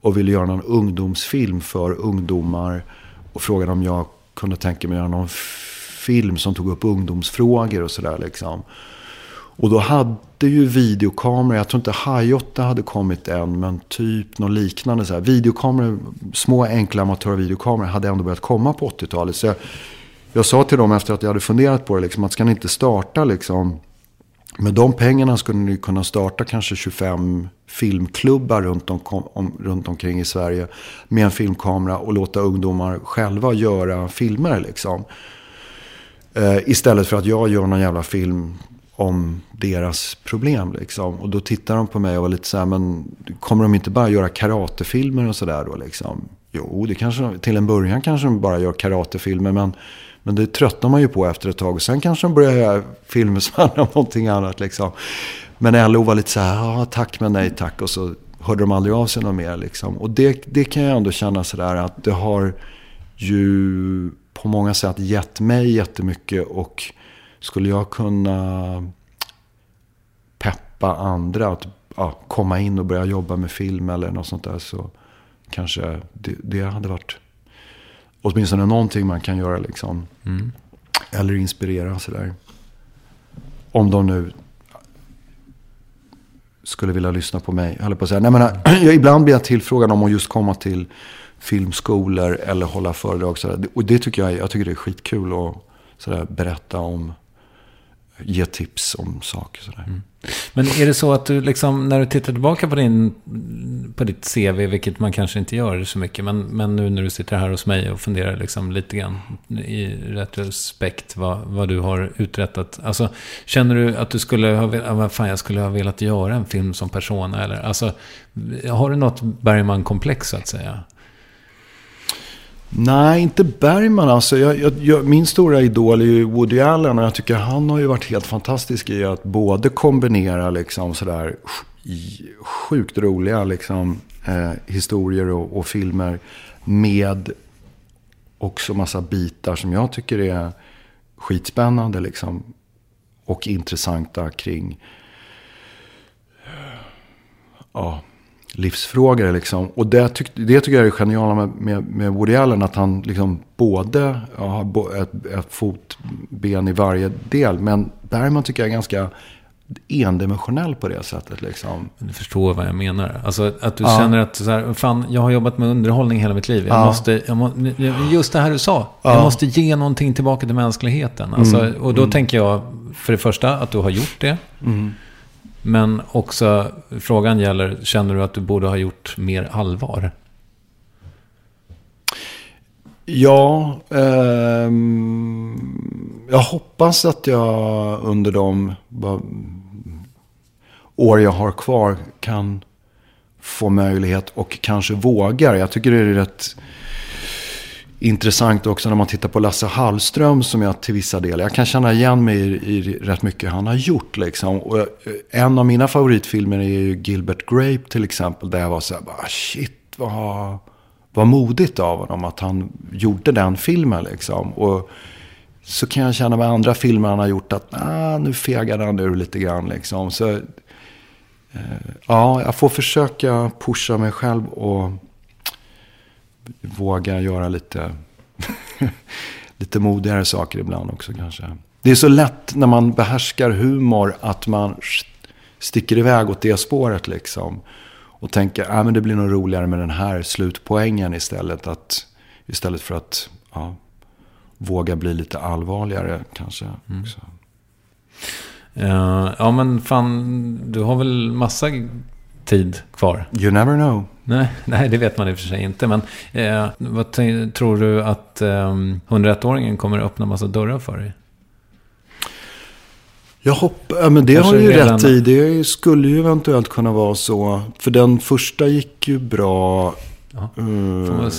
B: och ville göra någon ungdomsfilm för ungdomar. Och frågade om jag kunde tänka mig att göra någon film som tog upp ungdomsfrågor och sådär. Liksom. Och då hade ju videokameror, jag tror inte High 8 hade kommit än, men typ något liknande. Så här. Videokameror, små enkla amatörvideokameror hade ändå börjat komma på 80-talet. Så jag, jag sa till dem efter att jag hade funderat på det, liksom, att ska ni inte starta liksom, med de pengarna skulle ni kunna starta kanske 25 filmklubbar runt, om, om, runt omkring i Sverige med en filmkamera och låta ungdomar själva göra filmer. Liksom. Eh, istället för att jag gör någon jävla film om deras problem. Liksom. Och då tittar de på mig och var lite så här, men kommer de inte bara göra karatefilmer och sådär då? Liksom? Jo, det kanske, till en början kanske de bara gör karatefilmer, men men det tröttnar man ju på efter ett tag. Och sen kanske de börjar göra filmer som handlar om någonting annat. Liksom. Men LO var lite så här, ja, tack men nej tack. Och så hörde de aldrig av sig något mer. Liksom. Och det, det kan jag ändå känna sådär att det har ju på många sätt gett mig jättemycket. Och skulle jag kunna peppa andra att ja, komma in och börja jobba med film eller något sånt där. Så kanske det, det hade varit åtminstone någonting man kan göra liksom. Mm. Eller inspirera sådär. Om de nu skulle vilja lyssna på mig. Jag på att säga. Nej, men, jag, ibland blir jag tillfrågad om att just komma till filmskolor eller hålla föredrag. Så där. Och det tycker jag, jag tycker det är skitkul att så där, berätta om, ge tips om saker. Sådär. Mm.
D: Men är det så att du liksom, när du tittar tillbaka på, din, på ditt CV, vilket man kanske inte gör så mycket, men, men nu när du sitter här hos mig och funderar liksom lite grann i retrospekt vad, vad du har uträttat. Alltså, känner du att du skulle ha velat, fan jag skulle ha velat göra en film som persona? Eller, alltså, har du något Bergman-komplex så att säga?
B: Nej, inte Bergman alltså. Jag, jag, jag, min stora idol är ju Woody Allen och jag tycker han har ju varit helt fantastisk i att både kombinera liksom sådär sjukt roliga liksom, eh, historier och, och, filmer med också massa bitar som jag tycker är skitspännande liksom, och intressanta kring ja, livsfrågor. Liksom. Och det, tyck, det tycker jag är genialt med, med, med Woody Allen. Att han liksom både har ett, ett fotben i varje del. Men Bergman tycker jag är ganska endimensionell på det sättet. Liksom.
D: Du förstår vad jag menar. Alltså att du ja. känner att så här, fan, jag har jobbat med underhållning hela mitt liv. Jag ja. måste, jag må, just det här du sa. Ja. Jag måste ge någonting tillbaka till mänskligheten. Alltså, mm. Och då mm. tänker jag för det första att du har gjort det. Mm. Men också frågan gäller, känner du att du borde ha gjort mer allvar?
B: Ja, eh, jag hoppas att jag under de år jag har kvar kan få möjlighet och kanske vågar. Jag tycker det är rätt intressant också när man tittar på Lasse Hallström som jag till vissa delar, jag kan känna igen mig i, i rätt mycket han har gjort. Liksom. Och eh, en av mina favoritfilmer är ju Gilbert Grape till exempel. Där jag var så här, bara, shit vad, vad modigt av honom att han gjorde den filmen. Liksom. Och så kan jag känna med andra filmer han har gjort att nah, nu fegade han ur lite grann. Liksom. Så, eh, ja, jag får försöka pusha mig själv och våga göra lite, lite modigare saker ibland också kanske. Det är så lätt när man behärskar humor att man sticker iväg åt det spåret liksom. Och tänker, ah, det blir nog roligare med den här slutpoängen istället. Att, istället för att ja, våga bli lite allvarligare kanske. Mm.
D: Uh, ja men fan, du har väl massa tid kvar?
B: You never know.
D: Nej, nej, det vet man i och för sig inte. Men eh, vad tror du att eh, 101-åringen kommer att öppna massa dörrar för dig?
B: Jag hoppas, ja, men det Kanske har du ju redan... rätt i. Det skulle ju eventuellt kunna vara så. För den första gick ju bra
D: ja, uh,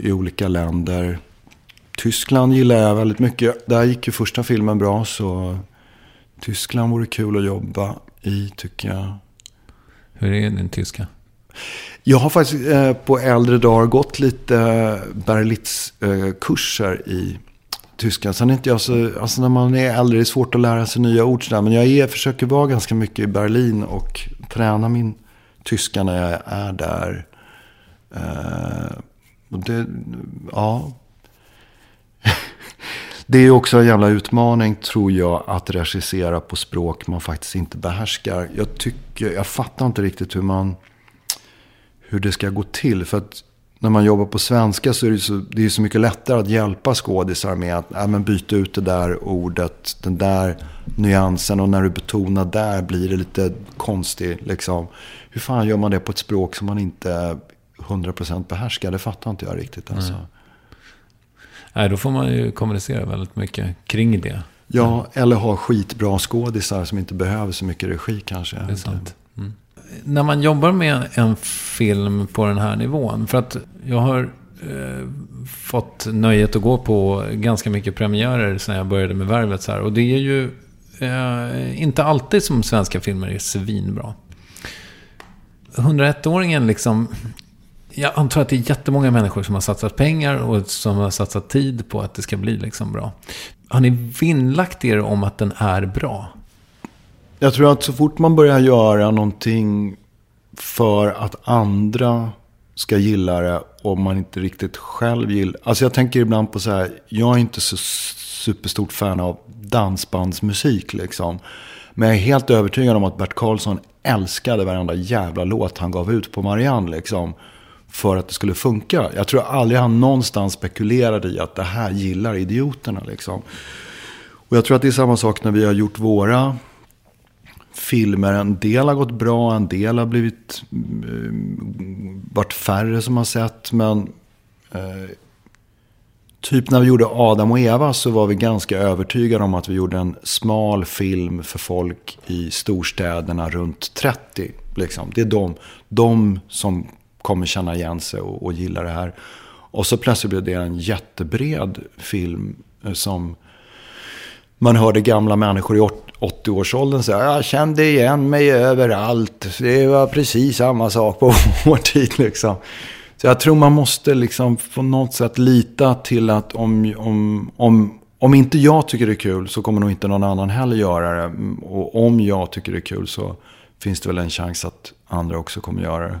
B: i olika länder. Tyskland gillar jag väldigt mycket. Där gick ju första filmen bra så Tyskland vore kul att jobba i tycker jag.
D: Hur är din tyska?
B: Jag har faktiskt eh, på äldre dagar gått lite eh, Berlitz-kurser eh, i tyska. Sen är inte jag så, alltså när man är äldre är det svårt att lära sig nya ord sådär. Men jag är, försöker vara ganska mycket i Berlin och träna min tyska när jag är där. Eh, och det, ja. det är också en jävla utmaning tror jag att regissera på språk man faktiskt inte behärskar. Jag tycker, jag fattar inte riktigt hur man, hur det ska gå till. För att när man jobbar på svenska så är det, så, det är så mycket lättare att hjälpa skådisar med att äh, men byta ut det där ordet, den där nyansen och när du betonar där blir det lite konstigt. Liksom. Hur fan gör man det på ett språk som man inte 100% behärskar? Det fattar inte jag riktigt. Alltså. Mm.
D: Nej, då får man ju kommunicera väldigt mycket kring det.
B: Ja, eller ha skitbra skådisar som inte behöver så mycket regi kanske.
D: Det är sant när man jobbar med en film på den här nivån. För att jag har eh, fått nöjet att gå på ganska mycket premiärer sen jag började med Värvet. Så här, och det är ju eh, inte alltid som svenska filmer är svinbra. 101-åringen liksom... Jag antar att det är jättemånga människor som har satsat pengar och som har satsat tid på att det ska bli liksom bra. Har ni vinnlagt er om att den är bra?
B: Jag tror att så fort man börjar göra någonting för att andra ska gilla det och man inte riktigt själv gillar. Alltså jag tänker ibland på så här, jag är inte så superstort fan av dansbandsmusik liksom. Men jag är helt övertygad om att Bert Karlsson älskade varenda jävla låt han gav ut på Marianne liksom. För att det skulle funka. Jag tror aldrig han någonstans spekulerade i att det här gillar idioterna liksom. Och jag tror att det är samma sak när vi har gjort våra filmer. En del har gått bra, en del har blivit eh, varit färre som har sett. Men eh, typ när vi gjorde Adam och Eva så var vi ganska övertygade om att vi gjorde en smal film för folk i storstäderna runt 30. Liksom. Det är de, de som kommer känna igen sig och, och gilla det här. Och så plötsligt blev det en jättebred film eh, som man hörde gamla människor i 80-årsåldern så jag kände igen mig överallt. Det var precis samma sak på vår tid liksom. Så jag tror man måste liksom på något sätt lita till att om, om, om, om inte jag tycker det är kul så kommer nog inte någon annan heller göra det. Och om jag tycker det är kul så finns det väl en chans att andra också kommer göra det.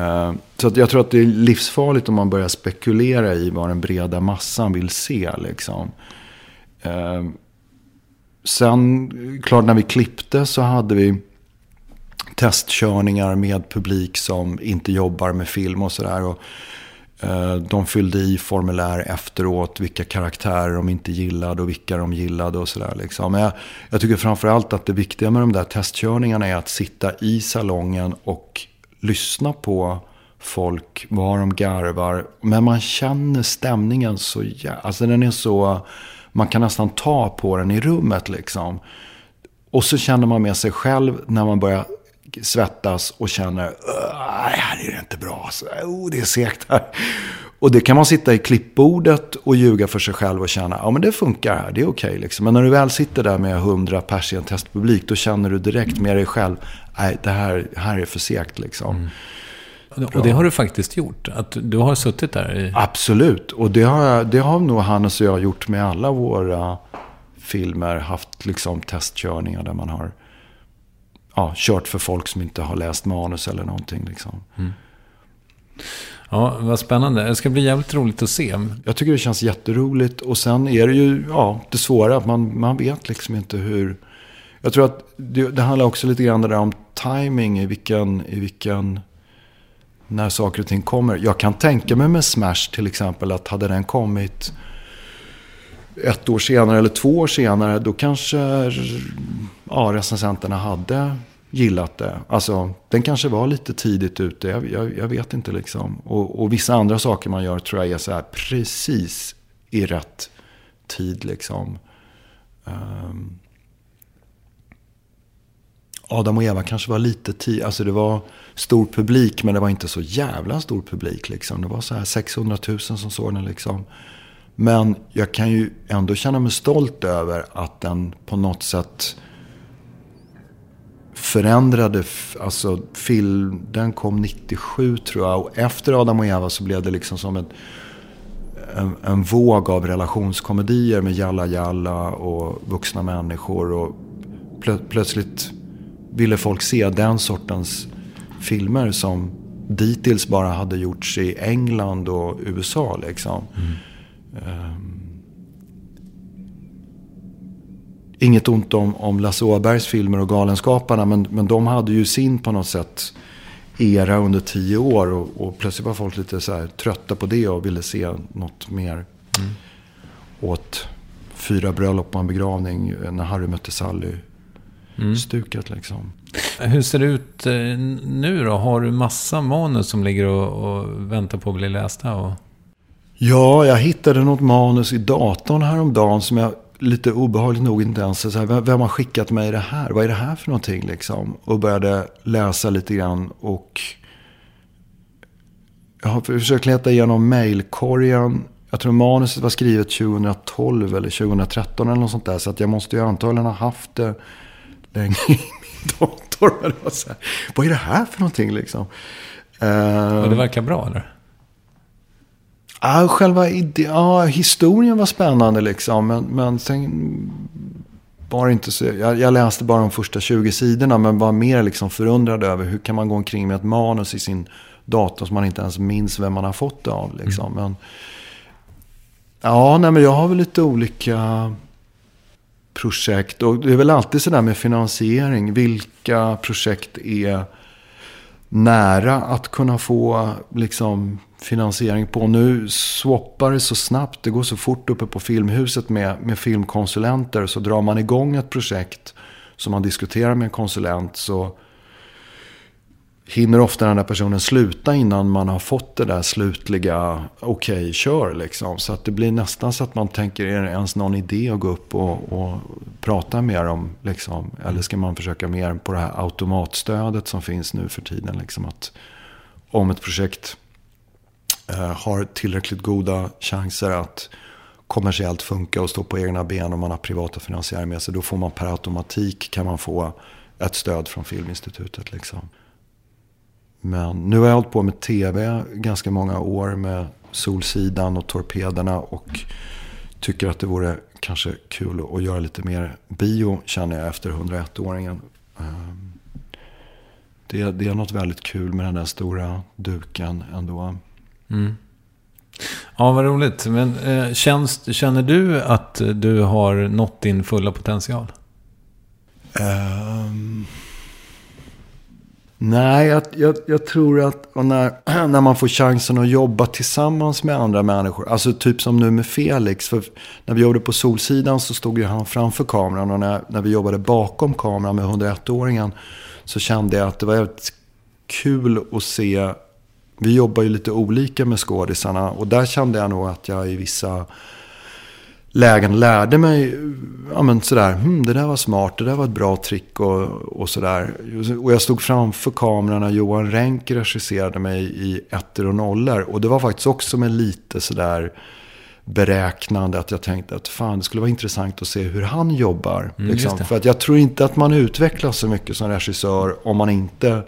B: Eh, så jag tror att det är livsfarligt om man börjar spekulera i vad den breda massan vill se. Liksom. Eh, Sen, klart när vi klippte så hade vi testkörningar med publik som inte jobbar med film och sådär. Eh, de fyllde i formulär efteråt, vilka karaktärer de inte gillade och vilka de gillade och sådär. Liksom. Men jag, jag tycker framförallt att det viktiga med de där testkörningarna är att sitta i salongen och lyssna på folk, vad de garvar. Men man känner stämningen så jävla... Alltså den är så man kan nästan ta på den i rummet liksom. Och så känner man med sig själv när man börjar svettas och känner, äh, här är det inte bra. Så, oh, det är segt här. Och det kan man sitta i klippbordet och ljuga för sig själv och känna, ja men det funkar här, det är okej okay, liksom. Men när du väl sitter där med hundra pers i en testpublik, då känner du direkt med dig själv, nej det här, här är för segt liksom. Mm.
D: Och det har du faktiskt gjort? Att du har suttit där? I...
B: Absolut. Och det har, det har nog Hannes och jag gjort med alla våra filmer. Haft liksom testkörningar där man har ja, kört för folk som inte har läst manus eller någonting. Liksom. Mm.
D: Ja, vad spännande. Det ska bli jävligt roligt att se.
B: Jag tycker det känns jätteroligt. Och sen är det ju ja, det svåra att man, man vet liksom inte hur... Jag tror att det, det handlar också lite grann där om timing i vilken, i vilken när saker och ting kommer. Jag kan tänka mig med Smash till exempel att hade den kommit ett år senare eller två år senare då kanske ja, recensenterna hade gillat det. Alltså, den kanske var lite tidigt ute. Jag, jag, jag vet inte liksom. Och, och, vissa andra saker man gör tror jag är så här precis i rätt tid liksom. Um, Adam och Eva kanske var lite tidigare. Alltså det var stor publik, men det var inte så jävla stor publik. Liksom. Det var så här 600 000 som såg den. Liksom. Men jag kan ju ändå känna mig stolt över att den på något sätt förändrade, alltså film, den kom 97 tror jag. Och efter Adam och Eva så blev det liksom som ett, en, en våg av relationskomedier med Jalla Jalla och vuxna människor. Och plö, plötsligt ville folk se den sortens filmer som dittills bara hade gjorts i England och USA. Liksom. Mm. Um, inget ont om, om Lasse Åbergs filmer och Galenskaparna. Men, men de hade ju sin på något sätt era under tio år. Och, och plötsligt var folk lite så trötta på det och ville se något mer mm. åt fyra bröllop och en begravning när Harry mötte Sally. Mm. Stuket liksom.
D: Hur ser det ut eh, nu då? Har du massa manus som ligger och, och väntar på att bli lästa? Och...
B: Ja, jag hittade något manus i datorn häromdagen som jag lite obehagligt nog inte ens så här, vem har skickat mig det här? Vad är det här för någonting liksom? Och började läsa lite grann och jag har försökt leta igenom mailkorgen. Jag tror manuset var skrivet 2012 eller 2013 eller något sånt där. Så att jag måste ju antagligen ha haft det länge i min dator. Vad är det här för någonting liksom?
D: Och det verkar bra eller?
B: Ja, själva ja, historien var spännande liksom. Men, men sen var det inte så. Jag, jag, läste bara de första 20 sidorna. Men var mer liksom förundrad över hur kan man gå omkring med ett manus i sin dator. Som man inte ens minns vem man har fått det av. Liksom. Mm. Men, ja, nej, men jag har väl lite olika projekt. Och det är väl alltid sådär med finansiering. Vilka projekt är nära att kunna få liksom finansiering på. Nu swappar det så snabbt. Det går så fort uppe på Filmhuset med, med filmkonsulenter. Så drar man igång ett projekt som man diskuterar med en konsulent så hinner ofta den där personen sluta innan man har fått det där slutliga okej, okay, kör liksom. Så att det blir nästan så att man tänker, är det ens någon idé att gå upp och, och prata med dem? Liksom? Eller ska man försöka mer på det här automatstödet som finns nu för tiden? Liksom att om ett projekt eh, har tillräckligt goda chanser att kommersiellt funka och stå på egna ben och man har privata finansiärer med sig. Då får man per automatik kan man få ett stöd från Filminstitutet. Liksom. Men nu har jag hållit på med tv ganska många år med Solsidan och Torpederna. Och tycker att det vore kanske kul att göra lite mer bio känner jag efter 101-åringen. Ehm, det, det är något väldigt kul med den där stora duken ändå. Mm.
D: Ja, vad roligt. Men eh, känns, känner du att du har nått din fulla potential? Um,
B: nej, jag, jag, jag, tror att när, när man får chansen att jobba tillsammans med andra människor. Alltså typ som nu med Felix. För när vi jobbade på Solsidan så stod ju han framför kameran. Och när, när vi jobbade bakom kameran med 101-åringen så kände jag att det var väldigt kul att se vi jobbar ju lite olika med skådisarna. Och där kände jag nog att jag i vissa lägen lärde mig. Ja men sådär, hmm, det där var smart, det där var ett bra trick och, och sådär. Och jag stod framför kameran när Johan Renck regisserade mig i ettor och nollor. Och det var faktiskt också med lite sådär beräknande. Att jag tänkte att fan, det skulle vara intressant att se hur han jobbar. Mm, liksom. För att jag tror inte att man utvecklas så mycket som regissör om man inte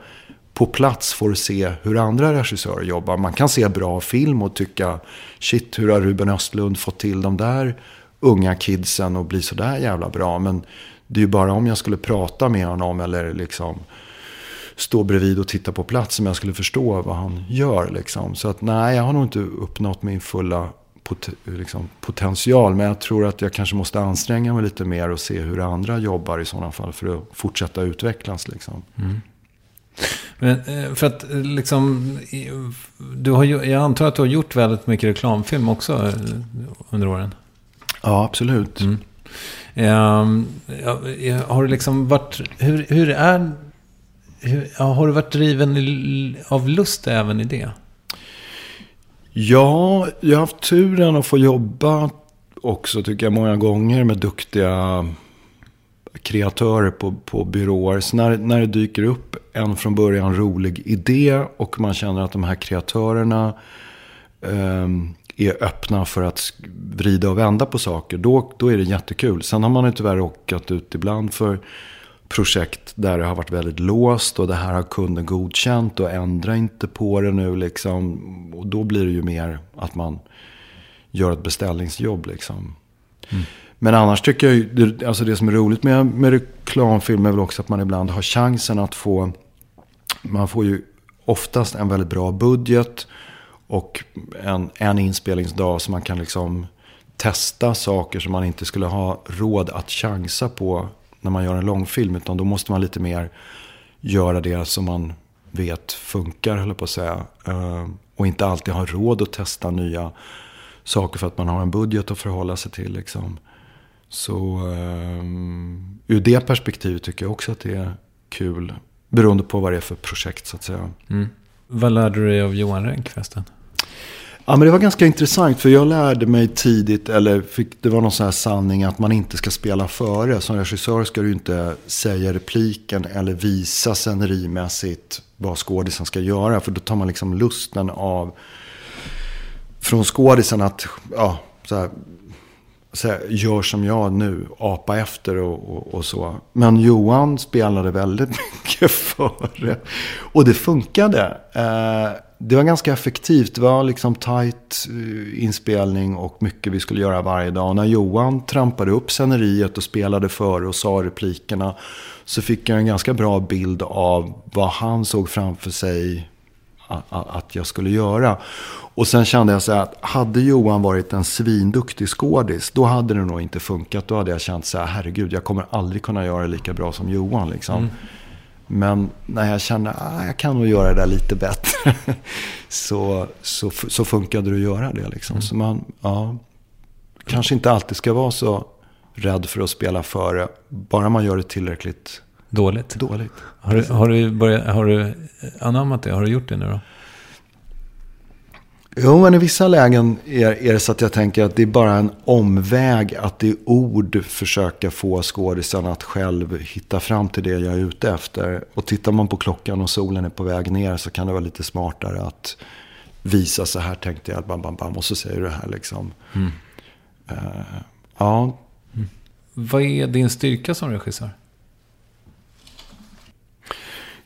B: på plats får se hur andra regissörer jobbar. Man kan se bra film och tycka shit, hur har Ruben Östlund fått till de där unga kidsen och bli sådär jävla bra. Men det är ju bara om jag skulle prata med honom eller liksom stå bredvid och titta på plats som jag skulle förstå vad han gör. Liksom. Så att nej, jag har nog inte uppnått min fulla pot liksom, potential. Men jag tror att jag kanske måste anstränga mig lite mer och se hur andra jobbar i sådana fall för att fortsätta utvecklas. Liksom. Mm.
D: Men eh, för att eh, liksom, du har, jag antar att du har gjort väldigt mycket reklamfilm också eh, under åren?
B: Ja, absolut. Mm.
D: Um, har du liksom varit, hur, hur är, hur, har du varit driven av lust även i det?
B: Ja, jag har haft turen att få jobba också tycker jag många gånger med duktiga kreatörer på, på byråer. Så när, när det dyker upp en från början rolig idé och man känner att de här kreatörerna eh, är öppna för att vrida och vända på saker. Då, då är det jättekul. Sen har man ju tyvärr råkat ut ibland för projekt där det har varit väldigt låst och det här har kunden godkänt och ändra inte på det nu liksom. Och då blir det ju mer att man gör ett beställningsjobb liksom. Mm. Men annars tycker jag det, alltså det som är roligt med, med reklamfilm är väl också att man ibland har chansen att få, man får ju oftast en väldigt bra budget och en, en inspelningsdag som man kan liksom testa saker som man inte skulle ha råd att chansa på när man gör en långfilm. Utan då måste man lite mer göra det som man vet funkar, höll på att säga. Eh, och inte alltid ha råd att testa nya saker för att man har en budget att förhålla sig till. Liksom. Så um, ur det perspektivet tycker jag också att det är kul. Beroende på vad det är för projekt så att säga. Mm.
D: Vad lärde du dig av Johan Renck förresten?
B: Ja, men det var ganska intressant för jag lärde mig tidigt, eller fick, det var någon sån här sanning att man inte ska spela före. Som regissör ska du inte säga repliken eller visa scenerimässigt vad skådisen ska göra. För då tar man liksom lusten av från skådisen att ja, så här, så här, gör som jag nu, apa efter och, och, och, så. Men Johan spelade väldigt mycket före. Och det funkade. Eh, det var ganska effektivt. Det var liksom tight eh, inspelning och mycket vi skulle göra varje dag. Och när Johan trampade upp sceneriet och spelade före och sa replikerna så fick jag en ganska bra bild av vad han såg framför sig att jag skulle göra. Och sen kände jag så här att hade Johan varit en svinduktig skådis, då hade det nog inte funkat. Då hade jag känt så här, herregud, jag kommer aldrig kunna göra det lika bra som Johan. Liksom. Mm. Men när jag kände att ah, jag kan nog göra det där lite bättre, så, så, så funkade det att göra det. Liksom. Mm. Så man ja, kanske inte alltid ska vara så rädd för att spela före, bara man gör det tillräckligt
D: dåligt.
B: dåligt.
D: Har, du, har, du börjat, har du anammat det? Har du gjort det nu då?
B: Jo, men i vissa lägen är, är det så att jag tänker att det är bara en omväg att i ord försöka få skådisen att själv hitta fram till det jag är ute efter. Och tittar man på klockan och solen är på väg ner så kan det vara lite smartare att visa så här tänkte jag, bam, bam, bam, och så säger du det här liksom. Mm. Uh, ja.
D: Mm. Vad är din styrka som regissör?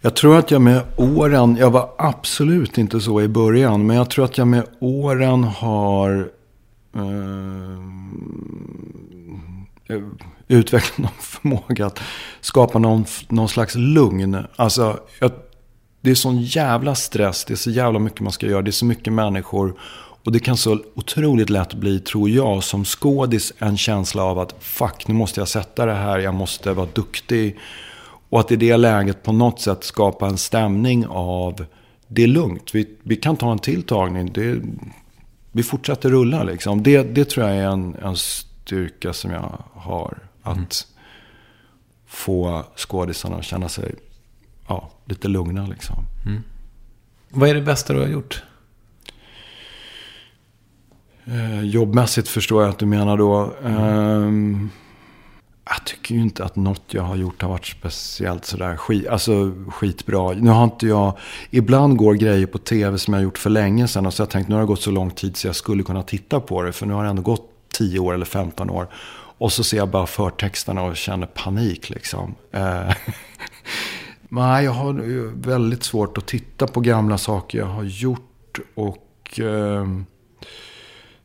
B: Jag tror att jag med åren, jag var absolut inte så i början, men jag tror att jag med åren har eh, eh, utvecklat någon förmåga att skapa någon, någon slags lugn. Alltså, jag, det är sån jävla stress, det är så jävla mycket man ska göra, det är så mycket människor. Och det kan så otroligt lätt bli, tror jag, som skådis en känsla av att fuck, nu måste jag sätta det här, jag måste vara duktig. Och att i det läget på något sätt skapa en stämning av det är lugnt. Vi, vi kan ta en tilltagning. Det, vi fortsätter rulla liksom. Det, det tror jag är en, en styrka som jag har. Att mm. få skådisarna att känna sig ja, lite lugna liksom. Mm.
D: Vad är det bästa du har gjort?
B: Eh, jobbmässigt förstår jag att du menar då. Mm. Eh, jag tycker ju inte att något jag har gjort har varit speciellt sådär skit, alltså skitbra. Nu har inte jag, ibland går grejer på tv som jag gjort för länge sedan. Och så har jag tänkt, nu har det gått så lång tid så jag skulle kunna titta på det. För nu har det ändå gått 10 år eller 15 år. Och så ser jag bara förtexterna och känner panik liksom. Eh, nej, jag har väldigt svårt att titta på gamla saker jag har gjort. Och... Eh,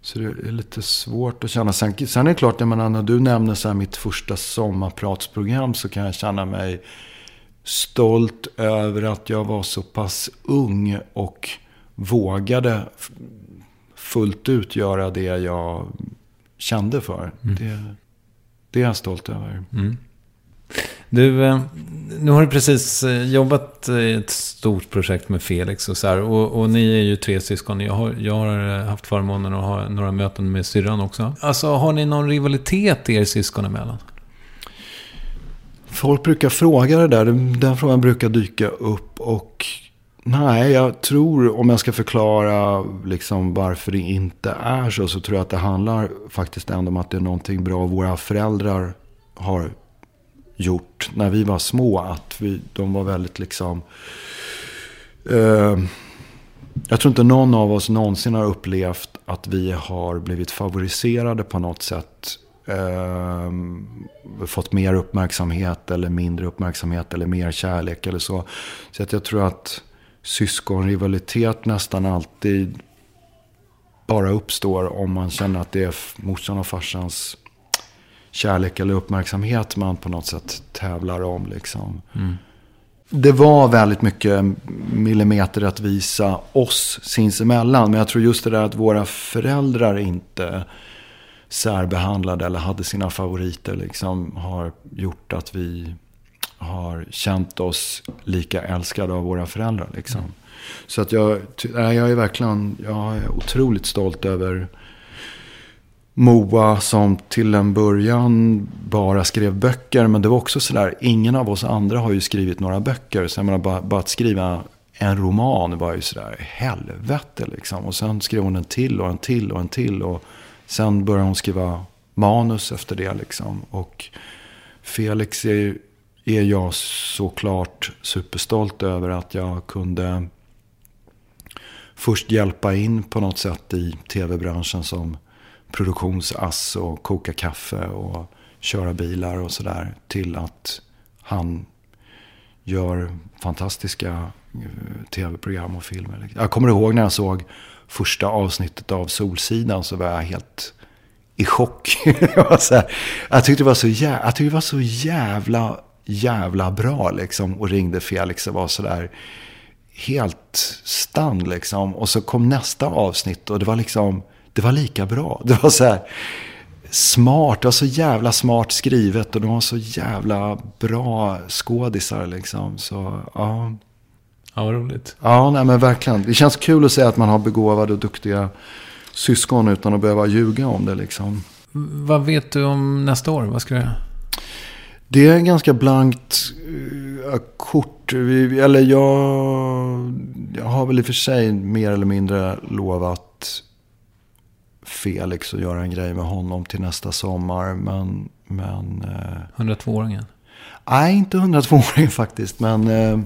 B: så det är lite svårt att känna. Sen, sen är det klart, jag menar, när du nämner så mitt första sommarpratsprogram så kan jag känna mig stolt över att jag var så pass ung och vågade fullt ut göra det jag kände för. Mm. Det, det, är jag stolt över. Mm.
D: Du, eh, nu har du precis eh, jobbat i ett stort projekt med Felix och så här. Och, och ni är ju tre syskon. Jag har, jag har eh, haft förmånen att ha några möten med syrran också. Alltså, har ni någon rivalitet er syskon emellan?
B: Folk brukar fråga det där. Den frågan brukar dyka upp. Och nej, jag tror om jag ska förklara liksom varför det inte är så. Så tror jag att det handlar faktiskt ändå om att det är någonting bra våra föräldrar har gjort när vi var små. Att vi, de var väldigt liksom... Eh, jag tror inte någon av oss någonsin har upplevt att vi har blivit favoriserade på något sätt. Eh, fått mer uppmärksamhet eller mindre uppmärksamhet eller mer kärlek eller så. Så att jag tror att syskonrivalitet nästan alltid bara uppstår om man känner att det är morsan och farsans kärlek eller uppmärksamhet man på något sätt tävlar om. Liksom. Mm. Det var väldigt mycket millimeterrättvisa oss sinsemellan. Men jag tror just det där att våra föräldrar inte särbehandlade eller hade sina favoriter liksom, har gjort att vi har känt oss lika älskade av våra föräldrar. Liksom. Mm. Så att jag, jag är verkligen jag är otroligt stolt över Moa som till en början bara skrev böcker. Men det var också sådär, ingen av oss andra har ju skrivit några böcker. Så jag menar, bara, bara att skriva en roman var ju sådär, helvete liksom. Och sen skrev hon en till och en till och en till. Och sen började hon skriva manus efter det liksom. Och Felix är, är jag såklart superstolt över att jag kunde först hjälpa in på något sätt i tv-branschen som produktionsass och koka kaffe och köra bilar och sådär. Till att han gör fantastiska eh, tv-program och filmer. Jag kommer ihåg när jag såg första avsnittet av Solsidan så var jag helt i chock. jag, tyckte det var så jävla, jag tyckte det var så jävla, jävla bra liksom. Och ringde Felix och var sådär helt stann liksom. Och så kom nästa avsnitt och det var liksom det var lika bra. Det var så här smart, det var så jävla smart skrivet och de var så jävla bra skådisar liksom. Så, ja.
D: Ja, vad roligt.
B: Ja, nej men verkligen. Det känns kul att säga att man har begåvade och duktiga syskon utan att behöva ljuga om det liksom.
D: Vad vet du om nästa år? Vad ska du göra?
B: Det är ganska blankt uh, kort. Vi, eller jag, jag har väl i och för sig mer eller mindre lovat Felix och göra en grej med honom till nästa sommar. Men... men
D: eh, 102-åringen?
B: Nej, inte 102-åringen faktiskt. Men, eh,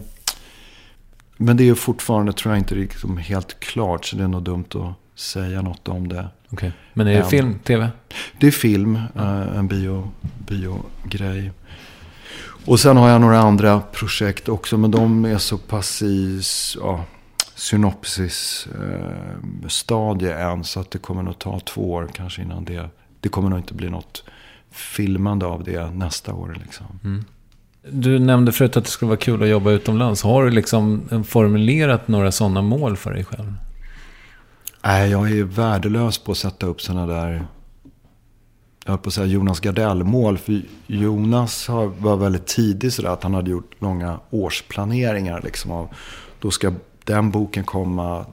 B: men det är fortfarande, tror jag, inte liksom helt klart. Så det är nog dumt att säga något om det.
D: Okay. Men är det um, film, tv?
B: Det är film, uh, en bio, biogrej. Och sen har jag några andra projekt också. Men de är så pass i... Ja, synopsisstadie eh, än. Så att det kommer nog ta två år kanske innan det. Det kommer nog inte bli något filmande av det nästa år. Liksom. Mm.
D: Du nämnde förut att det skulle vara kul att jobba utomlands. Har du liksom formulerat några sådana mål för dig själv?
B: Nej, jag är värdelös på att sätta upp sådana där jag höll på att säga Jonas Gardell-mål. För Jonas var väldigt tidig sådär att han hade gjort långa årsplaneringar. Liksom av, då ska den boken komma.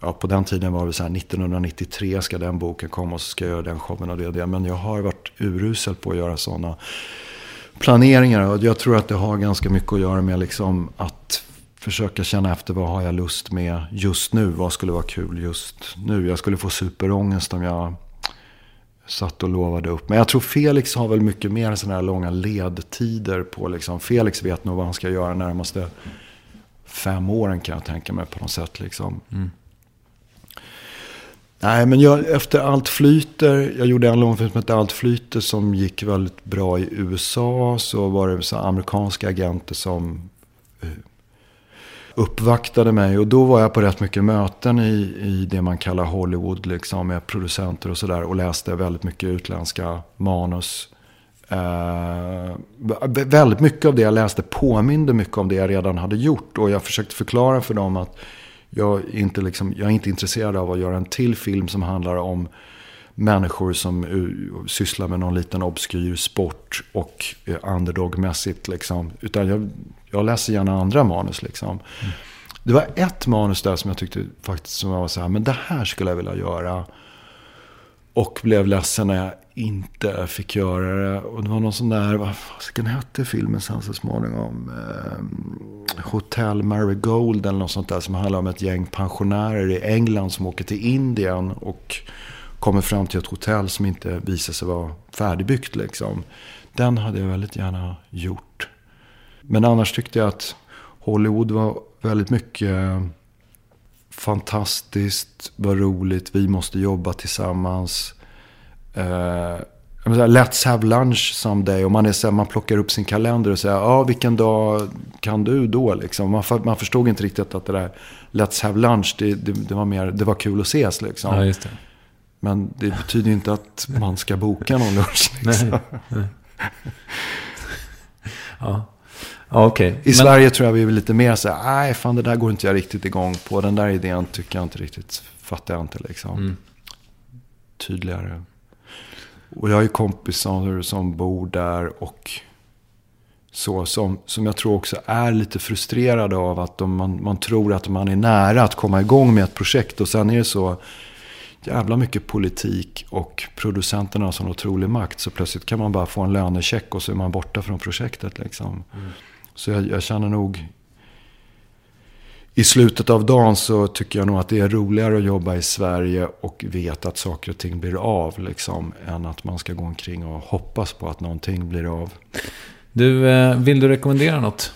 B: Ja, på den tiden var det så här 1993 ska den boken komma och så ska jag göra den showen och det och det. Men jag har varit urusel på att göra sådana planeringar. Och jag tror att det har ganska mycket att göra med liksom att försöka känna efter vad har jag lust med just nu. Vad skulle vara kul just nu. Jag skulle få superångest om jag satt och lovade upp. Men jag tror Felix har väl mycket mer sådana här långa ledtider på. Liksom. Felix vet nog vad han ska göra närmaste fem åren kan jag tänka mig på något sätt. Liksom. Mm. Nej, men jag, efter Allt flyter, jag gjorde en långfilm som hette Allt flyter som gick väldigt bra i USA. Så var det så amerikanska agenter som uh, uppvaktade mig. Och då var jag på rätt mycket möten i, i det man kallar Hollywood, liksom, med producenter och sådär. Och läste väldigt mycket utländska manus. Uh, väldigt mycket av det jag läste påminde mycket om det jag redan hade gjort. Och jag försökte förklara för dem att jag, inte liksom, jag är inte intresserad av att göra en till film som handlar om människor som uh, sysslar med någon liten obskyr sport och uh, underdogmässigt. Liksom. Utan jag, jag läser gärna andra manus. Liksom. Mm. Det var ett manus där som jag tyckte faktiskt som jag var så här, men det här skulle jag vilja göra. Och blev ledsen när jag inte fick göra det. Och det var någon sån där, vad fasiken hette filmen sen så småningom? Eh, Hotel Marigold eller något sånt där. Som handlar om ett gäng pensionärer i England som åker till Indien. Och kommer fram till ett hotell som inte visar sig vara färdigbyggt liksom. Den hade jag väldigt gärna gjort. Men annars tyckte jag att Hollywood var väldigt mycket fantastiskt, vad roligt, vi måste jobba tillsammans. Eh, Let's have lunch someday. Och man, är så här, man plockar upp sin kalender och säger, ja vilken dag kan du då? Liksom. Man, man förstod inte riktigt att det där Let's have lunch, det, det, det var, mer, det var kul att ses. Liksom.
D: Ja, det.
B: Men det betyder inte att man ska boka någon lunch. Liksom. Nej, nej.
D: ja. Okay. I
B: Men... Sverige tror jag vi är lite mer så här, nej fan det där går inte jag riktigt igång på. Den där idén tycker jag inte riktigt, fattar jag inte liksom. Mm. Tydligare. Och jag har ju kompisar som bor där och så. Som, som jag tror också är lite frustrerade av att de, man, man tror att man är nära att komma igång med ett projekt. Och sen är det så jävla mycket politik och producenterna har sån otrolig makt. Så plötsligt kan man bara få en lönecheck och så är man borta från projektet. Liksom. Mm. Så jag, jag, känner nog... I slutet av dagen så tycker jag nog att det är roligare att jobba i Sverige och veta att saker och ting blir av. Liksom, än att man ska gå omkring och hoppas på att någonting blir av.
D: Du, eh, vill du rekommendera något?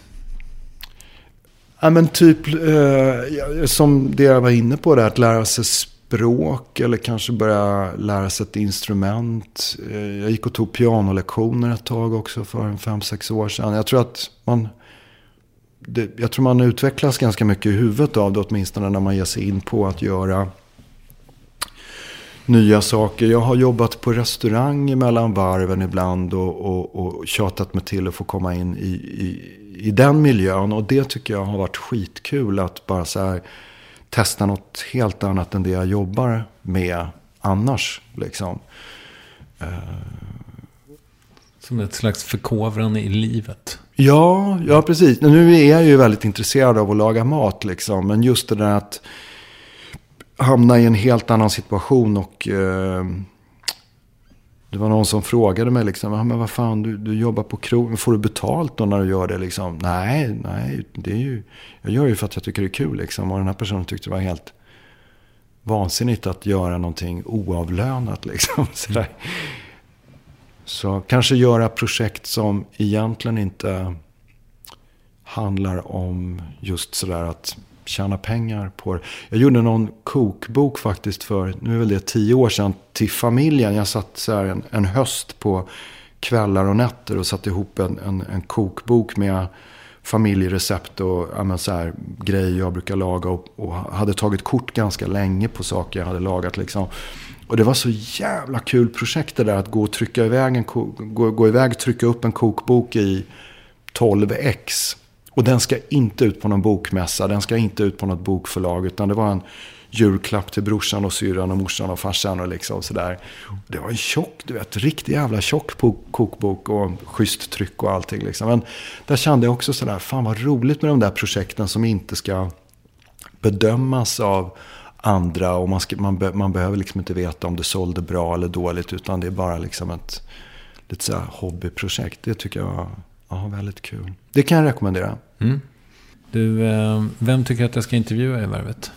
B: Ja, men typ eh, som det jag var inne på där, att lära sig språk eller kanske börja lära sig ett instrument. Eh, jag gick och tog pianolektioner ett tag också för en fem sex år sedan. Jag tror att man, det, jag tror man utvecklas ganska mycket i huvudet av det åtminstone när man ger sig in på att göra nya saker. Jag har jobbat på restaurang mellan varven ibland och, och, och tjatat mig till att få komma in i, i, i den miljön. Och det tycker jag har varit skitkul att bara så här testa något helt annat än det jag jobbar med annars. Liksom. Eh,
D: Som ett slags förkovran i livet.
B: Ja, ja precis. Nu är jag ju väldigt intresserad av att laga mat. Liksom. Men just det där att hamna i en helt annan situation och eh, det var någon som frågade mig liksom, men vad fan, du, du jobbar på krogen, får du betalt då när du gör det liksom? Nej, nej, det är ju, jag gör ju för att jag tycker det är kul liksom. Och den här personen tyckte det var helt vansinnigt att göra någonting oavlönat liksom. Sådär. Så kanske göra projekt som egentligen inte handlar om just sådär att tjäna pengar på det. Jag gjorde någon kokbok faktiskt för, nu är väl det tio år sedan, till familjen. Jag satt så här en, en höst på kvällar och nätter och satte ihop en, en, en kokbok med familjerecept och ja, så här, grejer jag brukar laga. Och, och, hade tagit kort ganska länge på saker jag hade lagat. Liksom. Och det var så jävla kul projekt det där att gå och trycka iväg, en, gå, gå iväg trycka upp en kokbok i 12x. Och den ska inte ut på någon bokmässa, den ska inte ut på något bokförlag. Utan det var en julklapp till brorsan och syrran och morsan och farsan och liksom sådär. Det var en tjock, du vet, riktigt jävla tjock kokbok och schysst tryck och allting liksom. Men där kände jag också sådär, fan vad roligt med de där projekten som inte ska bedömas av andra. Och man, ska, man, be, man behöver liksom inte veta om det sålde bra eller dåligt. Utan det är bara liksom ett lite så hobbyprojekt. Det tycker jag var Ja, väldigt kul. Det kan jag rekommendera. Mm.
D: Du, eh, vem tycker att jag ska intervjua i Värvet?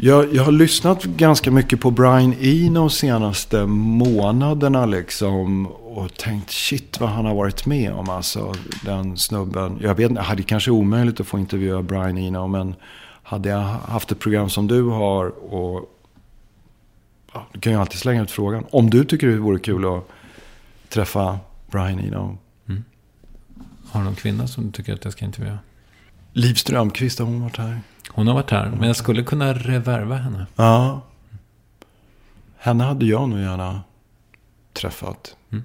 B: Jag, jag har lyssnat ganska mycket på Brian Eno de senaste månaderna liksom. Och tänkt shit vad han har varit med om. Alltså den snubben. Jag vet inte, hade kanske omöjligt att få intervjua Brian Eno. Men hade jag haft ett program som du har. Och ja, du kan ju alltid slänga ut frågan. Om du tycker det vore kul att träffa Brian Eno.
D: Har du någon kvinna som du tycker att jag ska intervjua?
B: Liv Strömquist, har hon varit här?
D: Hon har varit här, men jag skulle kunna reverva henne.
B: Ja. Henne hade jag nog gärna träffat. Mm.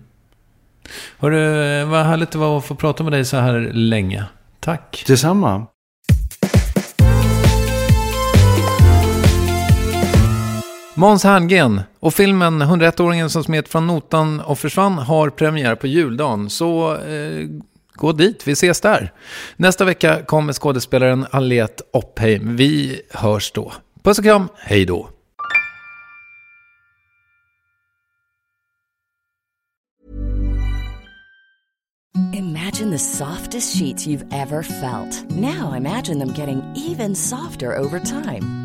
D: Hörru, vad härligt det var att få prata med dig så här länge. Tack.
B: Detsamma.
D: Måns Herngren och filmen 101-åringen som smet från notan och försvann har premiär på juldagen. Så eh, Gå dit, vi ses där. Nästa vecka kommer skådespelaren Aliet Oppheim. Vi hörs då. Puss och kram, hej då.
E: Imagine the softest sheets you've ever felt. Now imagine them getting even softer over time.